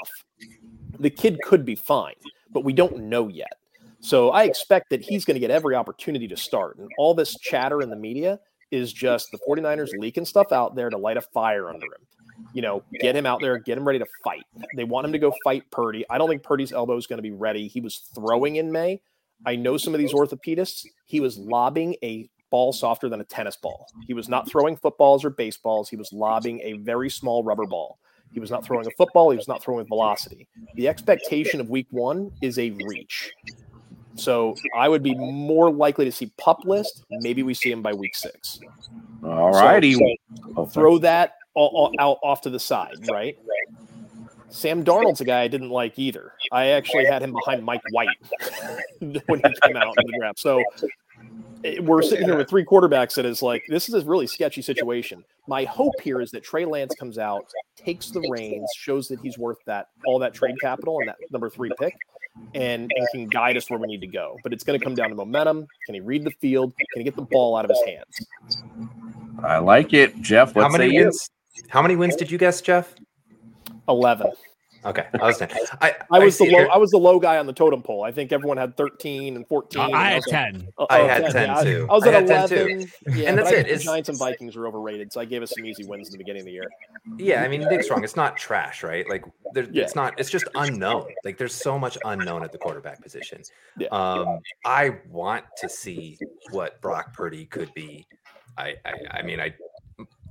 The kid could be fine, but we don't know yet. So I expect that he's going to get every opportunity to start. And all this chatter in the media is just the 49ers leaking stuff out there to light a fire under him. You know, get him out there, get him ready to fight. They want him to go fight Purdy. I don't think Purdy's elbow is going to be ready. He was throwing in May. I know some of these orthopedists. He was lobbing a ball softer than a tennis ball. He was not throwing footballs or baseballs. He was lobbing a very small rubber ball. He was not throwing a football. He was not throwing with velocity. The expectation of week one is a reach. So I would be more likely to see pup list. Maybe we see him by week six. All So- righty. so oh, throw that all, all out off to the side, right? Sam Darnold's a guy I didn't like either. I actually had him behind Mike White when he came out in the draft. So we're sitting here with three quarterbacks that is like this is a really sketchy situation. My hope here is that Trey Lance comes out, takes the reins, shows that he's worth that all that trade capital and that number three pick, and, and can guide us where we need to go. But it's going to come down to momentum. Can he read the field? Can he get the ball out of his hands? I like it, Jeff. What how many wins? How many wins did you guess, Jeff? Eleven. Okay, I was saying. I, I was the low. here- I was the low guy on the totem pole. I think everyone had thirteen and fourteen. I and had at- 10. Oh, I oh, had 10, 10 yeah. too. I was at 10 too. eleven. Yeah, And that's it. It's- Giants and Vikings were overrated, so I gave us some easy wins in the beginning of the year. Yeah, I mean Nick's wrong. It's not trash, right? Like there, Yeah. it's not. It's just unknown. Like there's so much unknown at the quarterback position. Yeah. Um, I want to see what Brock Purdy could be. I, I, I mean, I,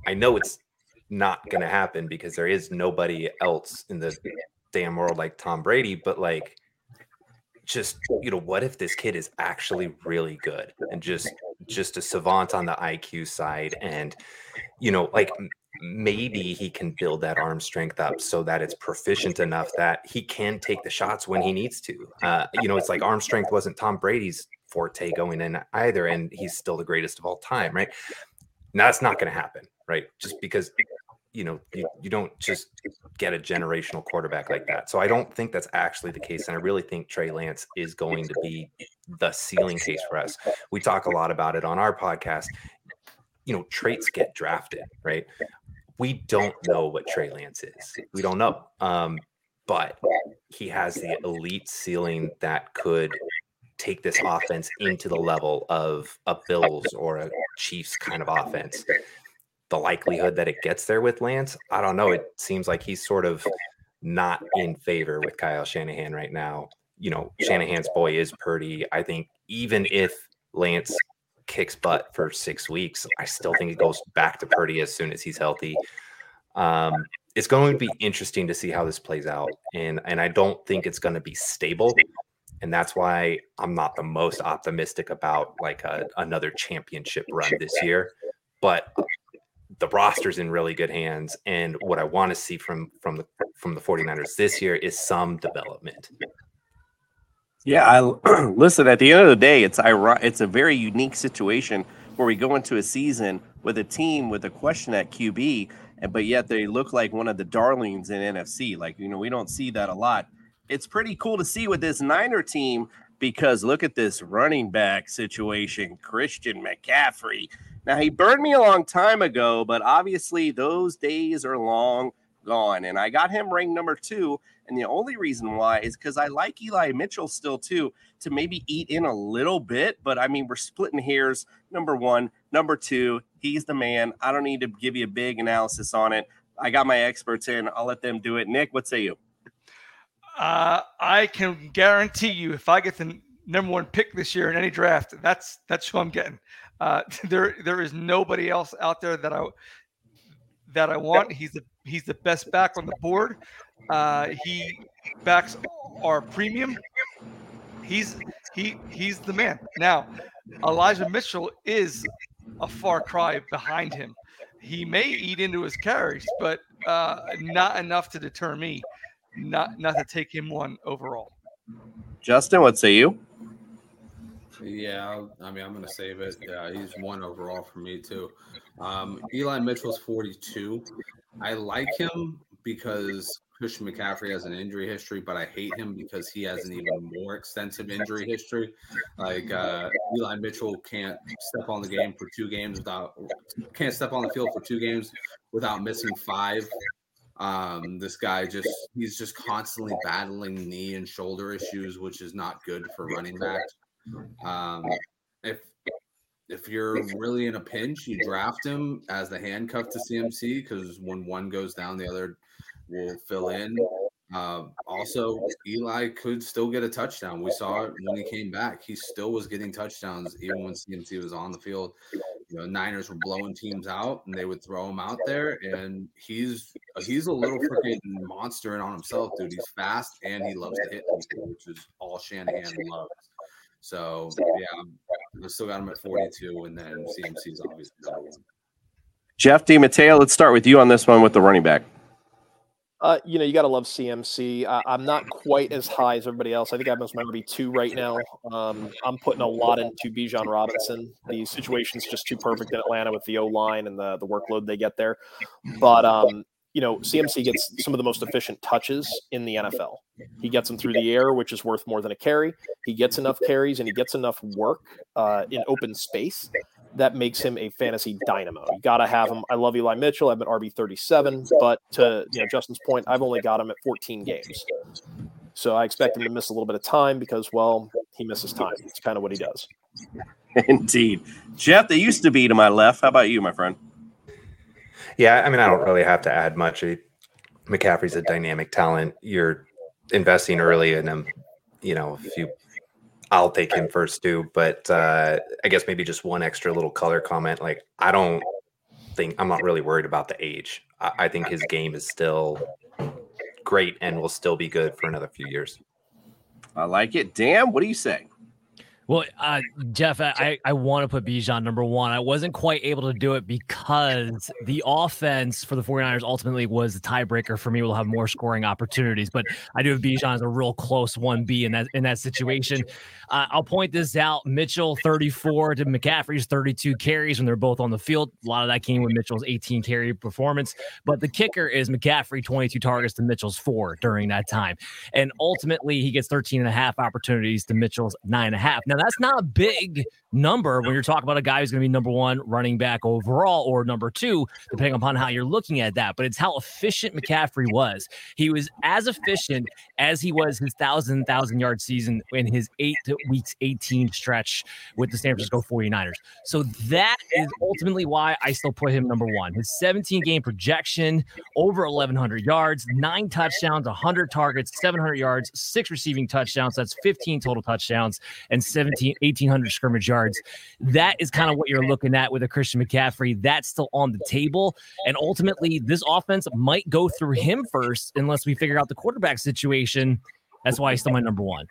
I know it's not going to happen because there is nobody else in the damn world like Tom Brady. But like, just you know, what if this kid is actually really good and just just a savant on the IQ side and you know, like maybe he can build that arm strength up so that it's proficient enough that he can take the shots when he needs to. Uh, you know, it's like arm strength wasn't Tom Brady's forte going in either, and he's still the greatest of all time, right? Now that's not going to happen, right? Just because you know you, you don't just get a generational quarterback like that. So I don't think that's actually the case, and I really think Trey Lance is going to be the ceiling case for us. We talk a lot about it on our podcast you know, traits get drafted, right? We don't know what Trey Lance is. We don't know. Um, but he has the elite ceiling that could take this offense into the level of a Bills or a Chiefs kind of offense. The likelihood that it gets there with Lance, I don't know. It seems like he's sort of not in favor with Kyle Shanahan right now. You know, Shanahan's boy is Purdy. I think even if Lance kicks butt for six weeks, I still think it goes back to Purdy as soon as he's healthy. Um, it's going to be interesting to see how this plays out, and and I don't think it's going to be stable, and that's why I'm not the most optimistic about like a, another championship run this year. But the roster's in really good hands, and what I want to see from from the from the 49ers this year is some development. Yeah, I listen. At the end of the day, it's iro- It's a very unique situation where we go into a season with a team with a question at QB, and but yet they look like one of the darlings in NFC. Like you know, we don't see that a lot. It's pretty cool to see with this Niner team because look at this running back situation, Christian McCaffrey. Now he burned me a long time ago, but obviously those days are long gone, and I got him ranked number two. And the only reason why is because I like Eli Mitchell still too to maybe eat in a little bit. But I mean, we're splitting hairs. Number one, number two, he's the man. I don't need to give you a big analysis on it. I got my experts in. I'll let them do it. Nick, what say you? Uh, I can guarantee you, if I get the number one pick this year in any draft, that's that's who I'm getting. Uh, there there is nobody else out there that I that I want. He's the he's the best back on the board. Uh, he backs our premium. He's he he's the man. Now, Elijah Mitchell is a far cry behind him. He may eat into his carries, but uh, not enough to deter me. Not not to take him one overall. Justin, what say you? Yeah, I'll- mean, I'm going to save it. Yeah, he's one overall for me too. Um, Eli Mitchell's 42. I like him because Christian McCaffrey has an injury history, but I hate him because he has an even more extensive injury history. Like uh, Eli Mitchell can't step on the game for two games without can't step on the field for two games without missing five. Um, this guy just he's just constantly battling knee and shoulder issues, which is not good for running backs. Um, if if you're really in a pinch, you draft him as the handcuff to CMC because when one goes down, the other will fill in. Uh, also, Eli could still get a touchdown. We saw it when he came back. He still was getting touchdowns even when CMC was on the field. You know, Niners were blowing teams out, and they would throw him out there. And he's he's a little freaking monster in on himself, dude. He's fast and he loves to hit which is all Shanahan loves. So yeah, I'm- I still got him at 42, and then CMC's obviously number one. Jeff DiMatteo, let's start with you on this one with the running back. Uh, you know, you got to love CMC. I, I'm not quite as high as everybody else. I think I must remember be two right now. Um, I'm putting a lot into Bijan Robinson. The situation's just too perfect in Atlanta with the O line and the the workload they get there. But um, you know, CMC gets some of the most efficient touches in the NFL. He gets them through the air, which is worth more than a carry. He gets enough carries and he gets enough work uh, in open space that makes him a fantasy dynamo. You got to have him. I love Eli Mitchell. I've been RB 37, but to you know Justin's point, I've only got him at 14 games. So I expect him to miss a little bit of time because, well, he misses time. It's kind of what he does. Indeed. Jeff, they used to be to my left. How about you, my friend? Yeah, I mean, I don't really have to add much. McCaffrey's a dynamic talent. You're investing early in him. You know, if you, I'll take him first too. But uh, I guess maybe just one extra little color comment. Like, I don't think I'm not really worried about the age. I, I think his game is still great and will still be good for another few years. I like it. Dan, what do you say? Well, uh, Jeff, I, I want to put Bijan number one. I wasn't quite able to do it because the offense for the 49ers ultimately was the tiebreaker for me. We'll have more scoring opportunities, but I do have Bijan as a real close 1B in that in that situation. Uh, I'll point this out. Mitchell 34 to McCaffrey's 32 carries when they're both on the field. A lot of that came with Mitchell's 18 carry performance, but the kicker is McCaffrey 22 targets to Mitchell's four during that time. And ultimately, he gets 13 and a half opportunities to Mitchell's nine and a half. Now, that's not big number when you're talking about a guy who's going to be number one running back overall or number two, depending upon how you're looking at that. But it's how efficient McCaffrey was. He was as efficient as he was his thousand, thousand yard season in his eight weeks 18 stretch with the San Francisco 49ers. So that is ultimately why I still put him number one. His 17 game projection, over 1,100 yards, nine touchdowns, 100 targets, 700 yards, six receiving touchdowns. That's 15 total touchdowns and 17, 1,800 scrimmage yards. That is kind of what you're looking at with a Christian McCaffrey. That's still on the table. And ultimately, this offense might go through him first unless we figure out the quarterback situation. That's why he's still my number one.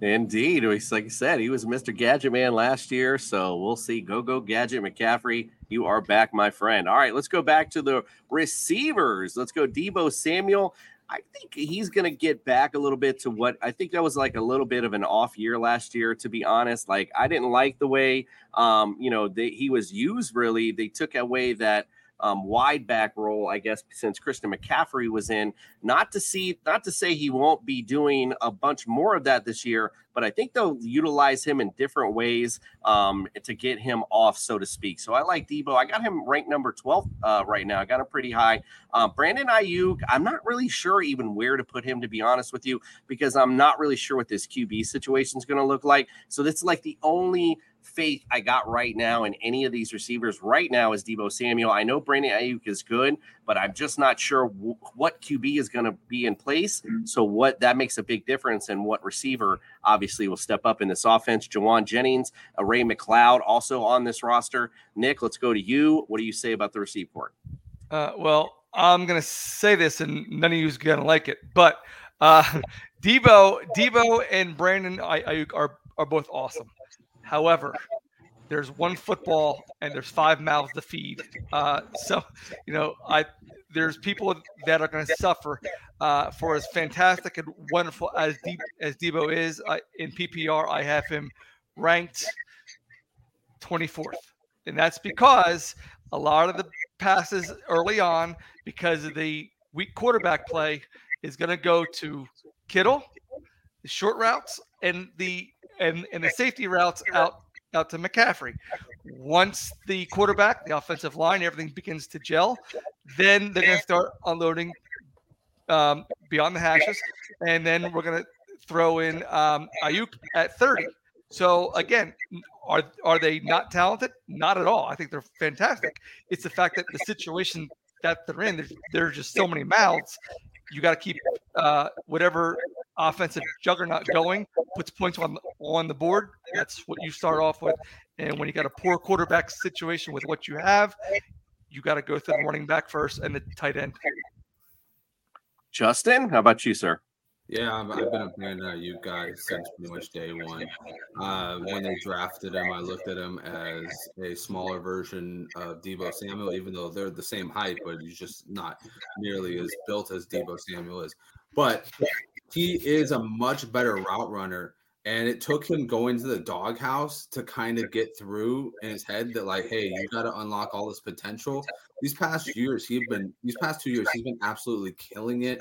Indeed. Like I said, he was Mr. Gadget Man last year. So we'll see. Go, go, Gadget McCaffrey. You are back, my friend. All right, let's go back to the receivers. Let's go Deebo Samuel. I think he's going to get back a little bit to what I think that was like a little bit of an off year last year, to be honest. Like, I didn't like the way, um, you know, they, he was used really. They took away that um, wide back role, I guess, since Christian McCaffrey was in. Not to see, not to say he won't be doing a bunch more of that this year, but I think they'll utilize him in different ways um, to get him off, so to speak. So I like Deebo. I got him ranked number 12 uh, right now. I got him pretty high. Um, Brandon Aiyuk, I'm not really sure even where to put him, to be honest with you, because I'm not really sure what this QB situation is going to look like. So that's like the only faith I got right now in any of these receivers right now is Deebo Samuel. I know Brandon Aiyuk is good, but I'm just not sure w- what QB is going to be in place. So what that makes a big difference and what receiver obviously will step up in this offense. Jauan Jennings, Ray McCloud also on this roster. Nick, let's go to you. What do you say about the receive court? Uh, well, I'm gonna say this, and none of you's gonna like it, but uh, Deebo, Deebo, and Brandon Aiyuk are are both awesome. However, there's one football and there's five mouths to feed. Uh, so, you know, I there's people that are going to suffer uh, for as fantastic and wonderful as De- as Deebo is in PPR. I have him ranked 24th, and that's because a lot of the passes early on, because of the weak quarterback play, is going to go to Kittle, the short routes, and the and and the safety routes out out to McCaffrey. Once the quarterback, the offensive line, everything begins to gel, then they're going to start unloading um, beyond the hashes, and then we're going to throw in um, Aiyuk at 30. So again, are are they not talented? Not at all. I think they're fantastic. It's the fact that the situation that they're in, there's, there's just so many mouths. You got to keep uh, whatever offensive juggernaut going, puts points on on the board. That's what you start off with. And when you got a poor quarterback situation with what you have, you got to go through the running back first and the tight end. Justin, how about you, sir? Yeah, I've, I've been a fan of you guys since pretty much day one. Uh, when they drafted him, I looked at him as a smaller version of Deebo Samuel, even though they're the same height, but he's just not nearly as built as Deebo Samuel is. But he is a much better route runner. And it took him going to the doghouse to kind of get through in his head that, like, hey, you got to unlock all this potential. These past years, he's been, these past two years, he's been absolutely killing it.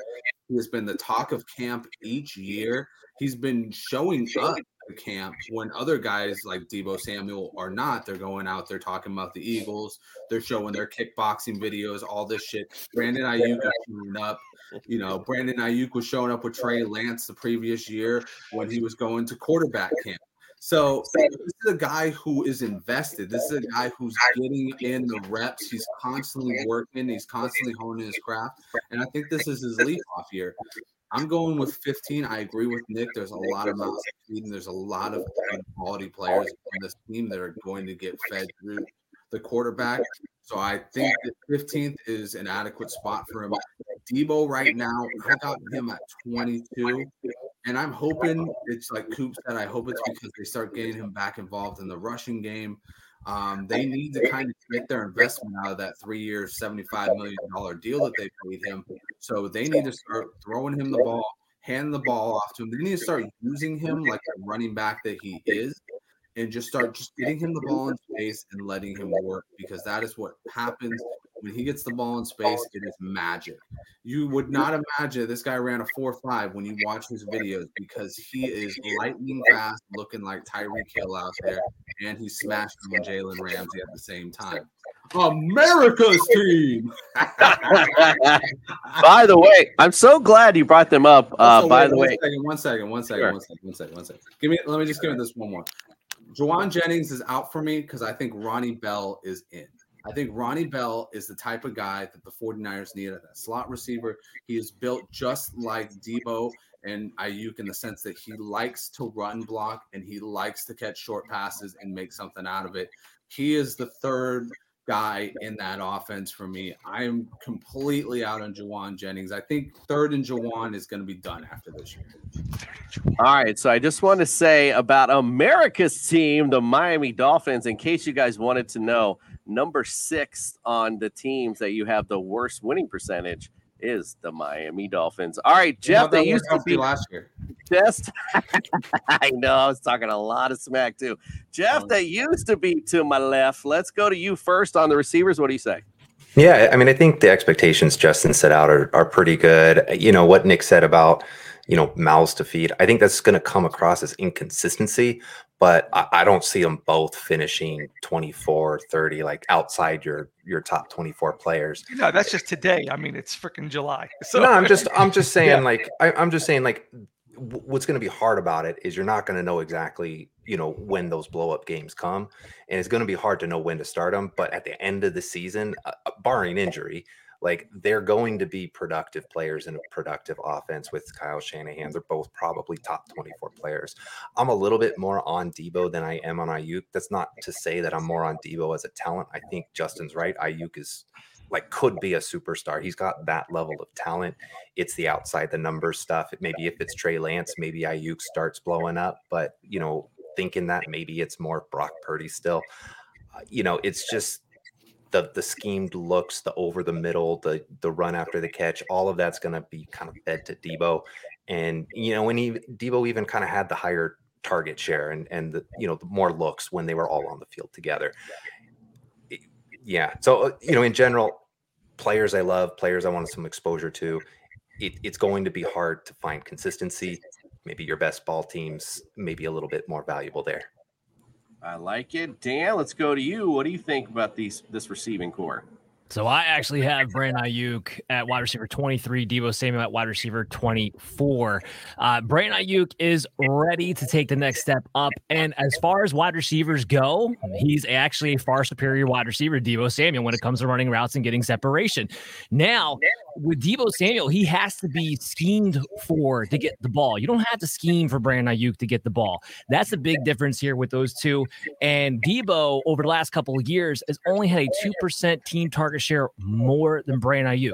He has been the talk of camp each year. He's been showing up at camp when other guys like Deebo Samuel are not. They're going out there talking about the Eagles. They're showing their kickboxing videos, all this shit. Brandon Aiyuk is showing up. You know, Brandon Aiyuk was showing up with Trey Lance the previous year when he was going to quarterback camp. So this is a guy who is invested. This is a guy who's getting in the reps. He's constantly working. He's constantly honing his craft. And I think this is his lead off year. I'm going with 15. I agree with Nick. There's a lot of there's a lot of quality players on this team that are going to get fed through the quarterback. So I think that 15th is an adequate spot for him. Deebo right now, I got him at 22. And I'm hoping it's like Coop said, I hope it's because they start getting him back involved in the rushing game. Um, they need to kind of get their investment out of that three year, $75 million deal that they paid him. So they need to start throwing him the ball, hand the ball off to him. They need to start using him like the running back that he is and just start just getting him the ball in space and letting him work because that is what happens when he gets the ball in space. It is magic. You would not imagine this guy ran a four five when you watch his videos because he is lightning fast, looking like Tyreek Hill out there, and he smashed on Jalen Ramsey at the same time. America's team. by the way, I'm so glad you brought them up. Uh, Also, by wait, the one way, second, one second, one second, Sure. one second, one second, one second. Give me, let me just give it this one more. Jauan Jennings is out for me because I think Ronnie Bell is in. I think Ronnie Bell is the type of guy that the 49ers need at that slot receiver. He is built just like Deebo and Aiyuk in the sense that he likes to run block and he likes to catch short passes and make something out of it. He is the third guy in that offense for me. I'm completely out on Jauan Jennings. I think third and Jawan is going to be done after this year. All right, so I just want to say about America's team, the Miami Dolphins, in case you guys wanted to know, number six on the teams that you have the worst winning percentage is the Miami Dolphins. All right, Jeff, they used to out be last year. just I know I was talking a lot of smack too. Jeff, oh, they used to be to my left. Let's go to you first on the receivers. What do you say? Yeah, I mean, I think the expectations Justin set out are, are pretty good. You know, what Nick said about, you know, mouths to feed, I think that's going to come across as inconsistency, but I, I don't see them both finishing 24, 30, like outside your your top 24 players. No, that's just today. I mean, it's freaking July. So no, I'm just I'm just saying Yeah. like I, I'm just saying like what's going to be hard about it is you're not going to know exactly you know when those blow up games come, and it's going to be hard to know when to start them. But at the end of the season, uh, uh, barring injury, like they're going to be productive players in a productive offense with Kyle Shanahan. They're both probably top 24 players. I'm a little bit more on Deebo than I am on Aiyuk. That's not to say that I'm more on Deebo as a talent. I think Justin's right. Aiyuk is like could be a superstar. He's got that level of talent. It's the outside the numbers stuff. Maybe if it's Trey Lance, maybe Aiyuk starts blowing up. But you know, thinking that maybe it's more Brock Purdy still. Uh, You know, it's just the the schemed looks, the over the middle, the the run after the catch. All of that's going to be kind of fed to Deebo. And you know, when he Deebo even kind of had the higher target share and and the you know the more looks when they were all on the field together yeah. So uh, you know, in general, players I love, players I wanted some exposure to. It, it's going to be hard to find consistency. Maybe your best ball teams, maybe a little bit more valuable there. I like it. Dan, let's go to you. What do you think about these this receiving core? So I actually have Brandon Aiyuk at wide receiver 23, Deebo Samuel at wide receiver 24. Uh, Brandon Aiyuk is ready to take the next step up. And as far as wide receivers go, he's actually a far superior wide receiver Deebo Samuel when it comes to running routes and getting separation. Now, with Deebo Samuel, he has to be schemed for to get the ball. You don't have to scheme for Brandon Aiyuk to get the ball. That's the big difference here with those two. And Deebo, over the last couple of years, has only had a 2% team target target share oh, more than Brandon Aiyuk.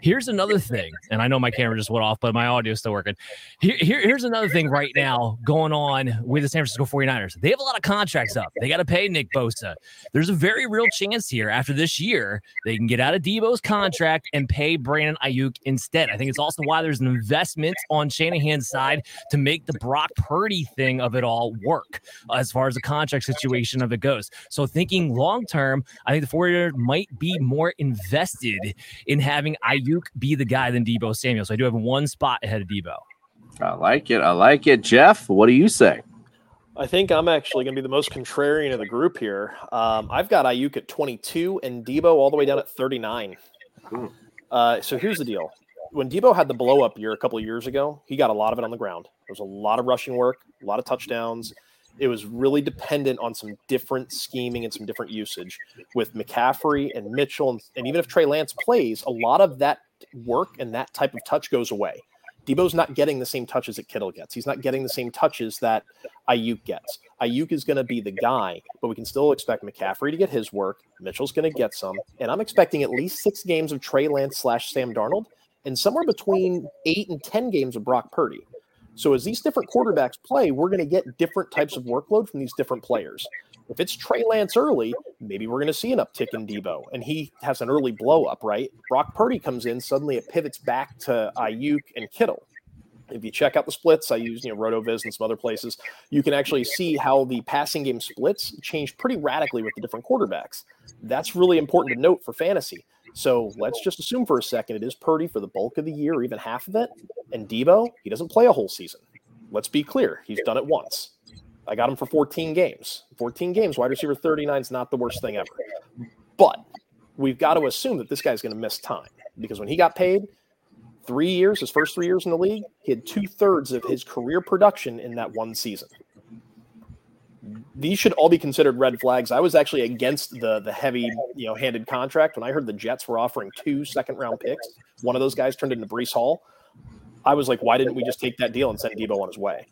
Here's another thing, and I know my camera just went off, but my audio is still working. Here, here- here's another thing right now going on with the San Francisco 49ers. They have a lot of contracts up. They got to pay Nick Bosa. There's a very real chance here after this year they can get out of Deebo's contract and pay Brandon Aiyuk instead. I think it's also why there's an investment on Shanahan's side to make the Brock Purdy thing of it all work as far as the contract situation of it goes. So thinking long term, I think the 49ers might be more invested in having Aiyuk be the guy than Deebo Samuel. So I do have one spot ahead of Deebo. I like it. I like it. Jeff, what do you say? I think I'm actually going to be the most contrarian of the group here. Um, I've got Aiyuk at 22 and Deebo all the way down at 39. Uh, so here's the deal: when Deebo had the blow up year a couple of years ago, he got a lot of it on the ground. There was a lot of rushing work, a lot of touchdowns. It was really dependent on some different scheming and some different usage with McCaffrey and Mitchell, and, and even if Trey Lance plays, a lot of that work and that type of touch goes away. Deebo's not getting the same touches that Kittle gets. He's not getting the same touches that Aiyuk gets. Aiyuk is going to be the guy, but we can still expect McCaffrey to get his work. Mitchell's going to get some, and I'm expecting at least six games of Trey Lance slash Sam Darnold, and somewhere between eight and ten games of Brock Purdy. So as these different quarterbacks play, we're going to get different types of workload from these different players. If it's Trey Lance early, maybe we're going to see an uptick in Deebo, and he has an early blow up, right? Brock Purdy comes in, suddenly it pivots back to Aiyuk and Kittle. If you check out the splits, I use you know RotoViz and some other places. You can actually see how the passing game splits change pretty radically with the different quarterbacks. That's really important to note for fantasy. So let's just assume for a second it is Purdy for the bulk of the year, even half of it, and Deebo he doesn't play a whole season. Let's be clear, he's done it once. I got him for 14 games. 14 games, wide receiver 39 is not the worst thing ever. But we've got to assume that this guy's going to miss time because when he got paid, three years, his first three years in the league, he had two thirds of his career production in that one season. These should all be considered red flags. I was actually against the the heavy, you know, handed contract when I heard the Jets were offering two second round picks. One of those guys turned into Breece Hall. I was like, why didn't we just take that deal and send Deebo on his way?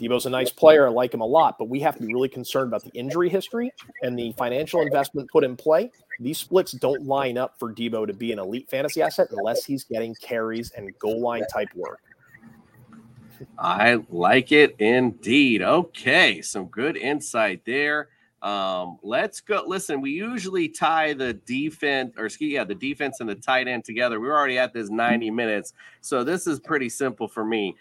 Deebo's a nice player. I like him a lot, but we have to be really concerned about the injury history and the financial investment put in play. These splits don't line up for Deebo to be an elite fantasy asset unless he's getting carries and goal line type work. I like it indeed. Okay, some good insight there. Um, let's go. Listen, we usually tie the defense, or excuse yeah, the defense and the tight end together. We're already at this 90 minutes, so this is pretty simple for me.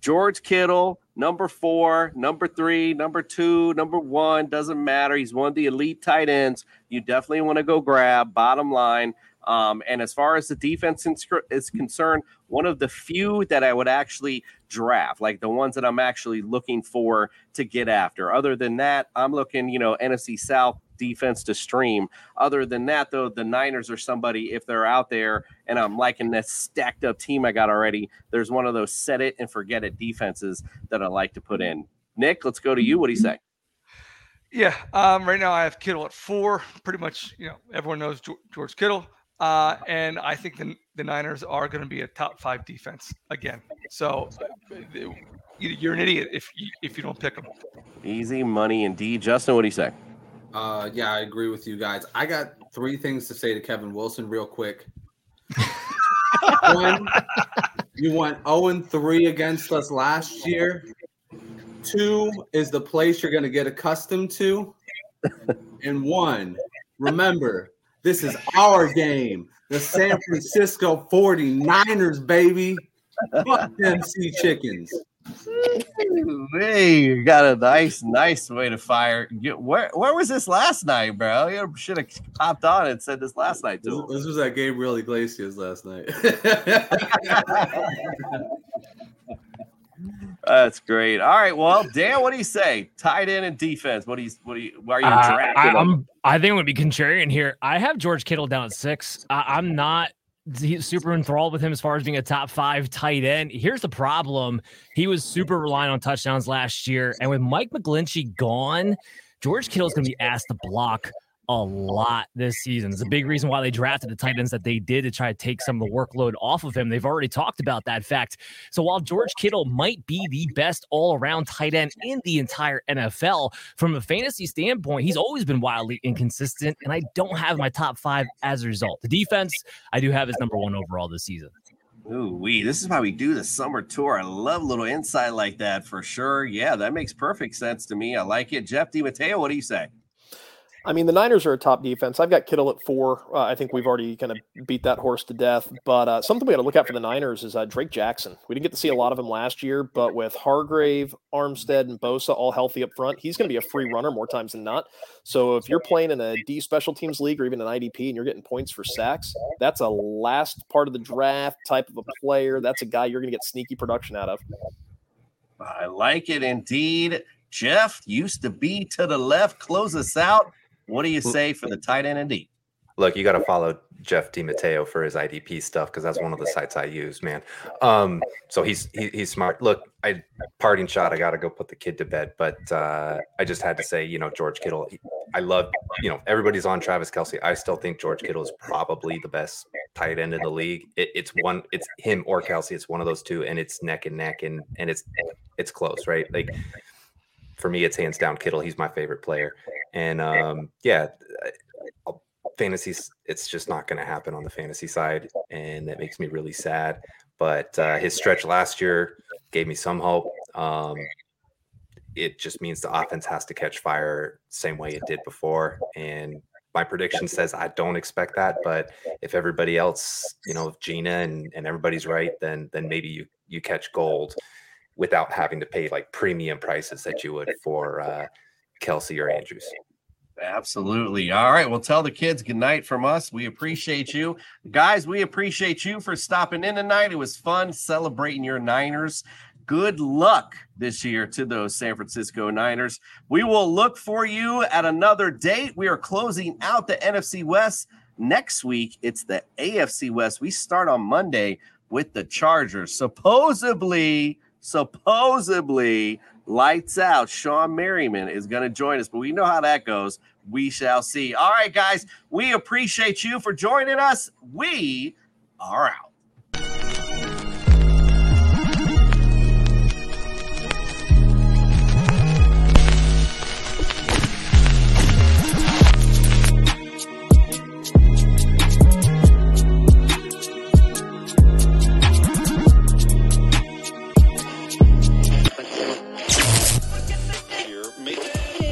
George Kittle, number four, number three, number two, number one, doesn't matter. He's one of the elite tight ends. You definitely want to go grab, bottom line. Um, and as far as the defense is concerned, one of the few that I would actually draft, like the ones that I'm actually looking for to get after. Other than that, I'm looking, you know, NFC South defense to stream. Other than that, though, the Niners are somebody, if they're out there and I'm liking this stacked up team I got already, there's one of those set it and forget it defenses that I like to put in. Nick, let's go to you. What do you say? Yeah, um, right now I have Kittle at four. Pretty much, you know, everyone knows George Kittle, uh, and I think the, the Niners are going to be a top five defense again. So uh, you- you're an idiot if you, if you don't pick them. Easy money indeed. Justin, what do you say? Uh, yeah, I agree with you guys. I got three things to say to Kevin Wilson real quick. One, you went 0 and 3 against us last year. Two is the place you're going to get accustomed to. And one, remember, this is our game. The San Francisco 49ers, baby. Fuck them sea chickens. Hey, you got a nice, nice way to fire. Get, where, where was this last night, bro? You should have popped on and said this last night This, too. this was at Gabriel Iglesias last night. That's great. All right, well, Dan, what do you say? Tight end and defense. What do you? What do you? Why are you Uh, drafting? I, I'm. I think I'm gonna be contrarian here. I have George Kittle down at six. I, I'm not super enthralled with him as far as being a top five tight end. Here's the problem: he was super reliant on touchdowns last year, and with Mike McGlinchey gone, George Kittle's gonna be asked to block a lot this season. It's a big reason why they drafted the tight ends that they did to try to take some of the workload off of him. They've already talked about that fact. So while George Kittle might be the best all around tight end in the entire NFL, from a fantasy standpoint, he's always been wildly inconsistent. And I don't have my top five as a result. The defense, I do have as number one overall this season. Ooh, we. This is why we do the summer tour. I love little insight like that for sure. Yeah, that makes perfect sense to me. I like it. Jeff DiMatteo, what do you say? I mean, the Niners are a top defense. I've got Kittle at four. Uh, I think we've already kind of beat that horse to death. But uh, something we got to look at for the Niners is uh, Drake Jackson. We didn't get to see a lot of him last year, but with Hargrave, Armstead, and Bosa all healthy up front, he's going to be a free runner more times than not. So if you're playing in a D special teams league or even an IDP and you're getting points for sacks, that's a last part of the draft type of a player. That's a guy you're going to get sneaky production out of. I like it indeed. Jeff used to be to the left. Close us out. What do you say for the tight end and D? Look, you got to follow Jeff DiMatteo for his IDP stuff because that's one of the sites I use, man. Um, so he's he, he's smart. Look, I parting shot. I got to go put the kid to bed, but uh, I just had to say, you know, George Kittle. I love, you know, everybody's on Travis Kelce. I still think George Kittle is probably the best tight end in the league. It, it's one, it's him or Kelce. It's one of those two, and it's neck and neck, and and it's it's close, right? Like for me, it's hands down Kittle. He's my favorite player, and um, yeah, uh, fantasy. It's just not going to happen on the fantasy side, and that makes me really sad. But uh, his stretch last year gave me some hope. Um, it just means the offense has to catch fire same way it did before, and my prediction says I don't expect that. But if everybody else, you know, if Gina and, and everybody's right, then then maybe you you catch gold without having to pay like premium prices that you would for uh, Kelce or Andrews. Absolutely. All right. Well, tell the kids good night from us. We appreciate you. Guys, we appreciate you for stopping in tonight. It was fun celebrating your Niners. Good luck this year to those San Francisco Niners. We will look for you at another date. We are closing out the NFC West next week. It's the AFC West. We start on Monday with the Chargers. Supposedly, supposedly, lights out. Shawne Merriman is going to join us, but we know how that goes. We shall see. All right, guys, we appreciate you for joining us. We are out.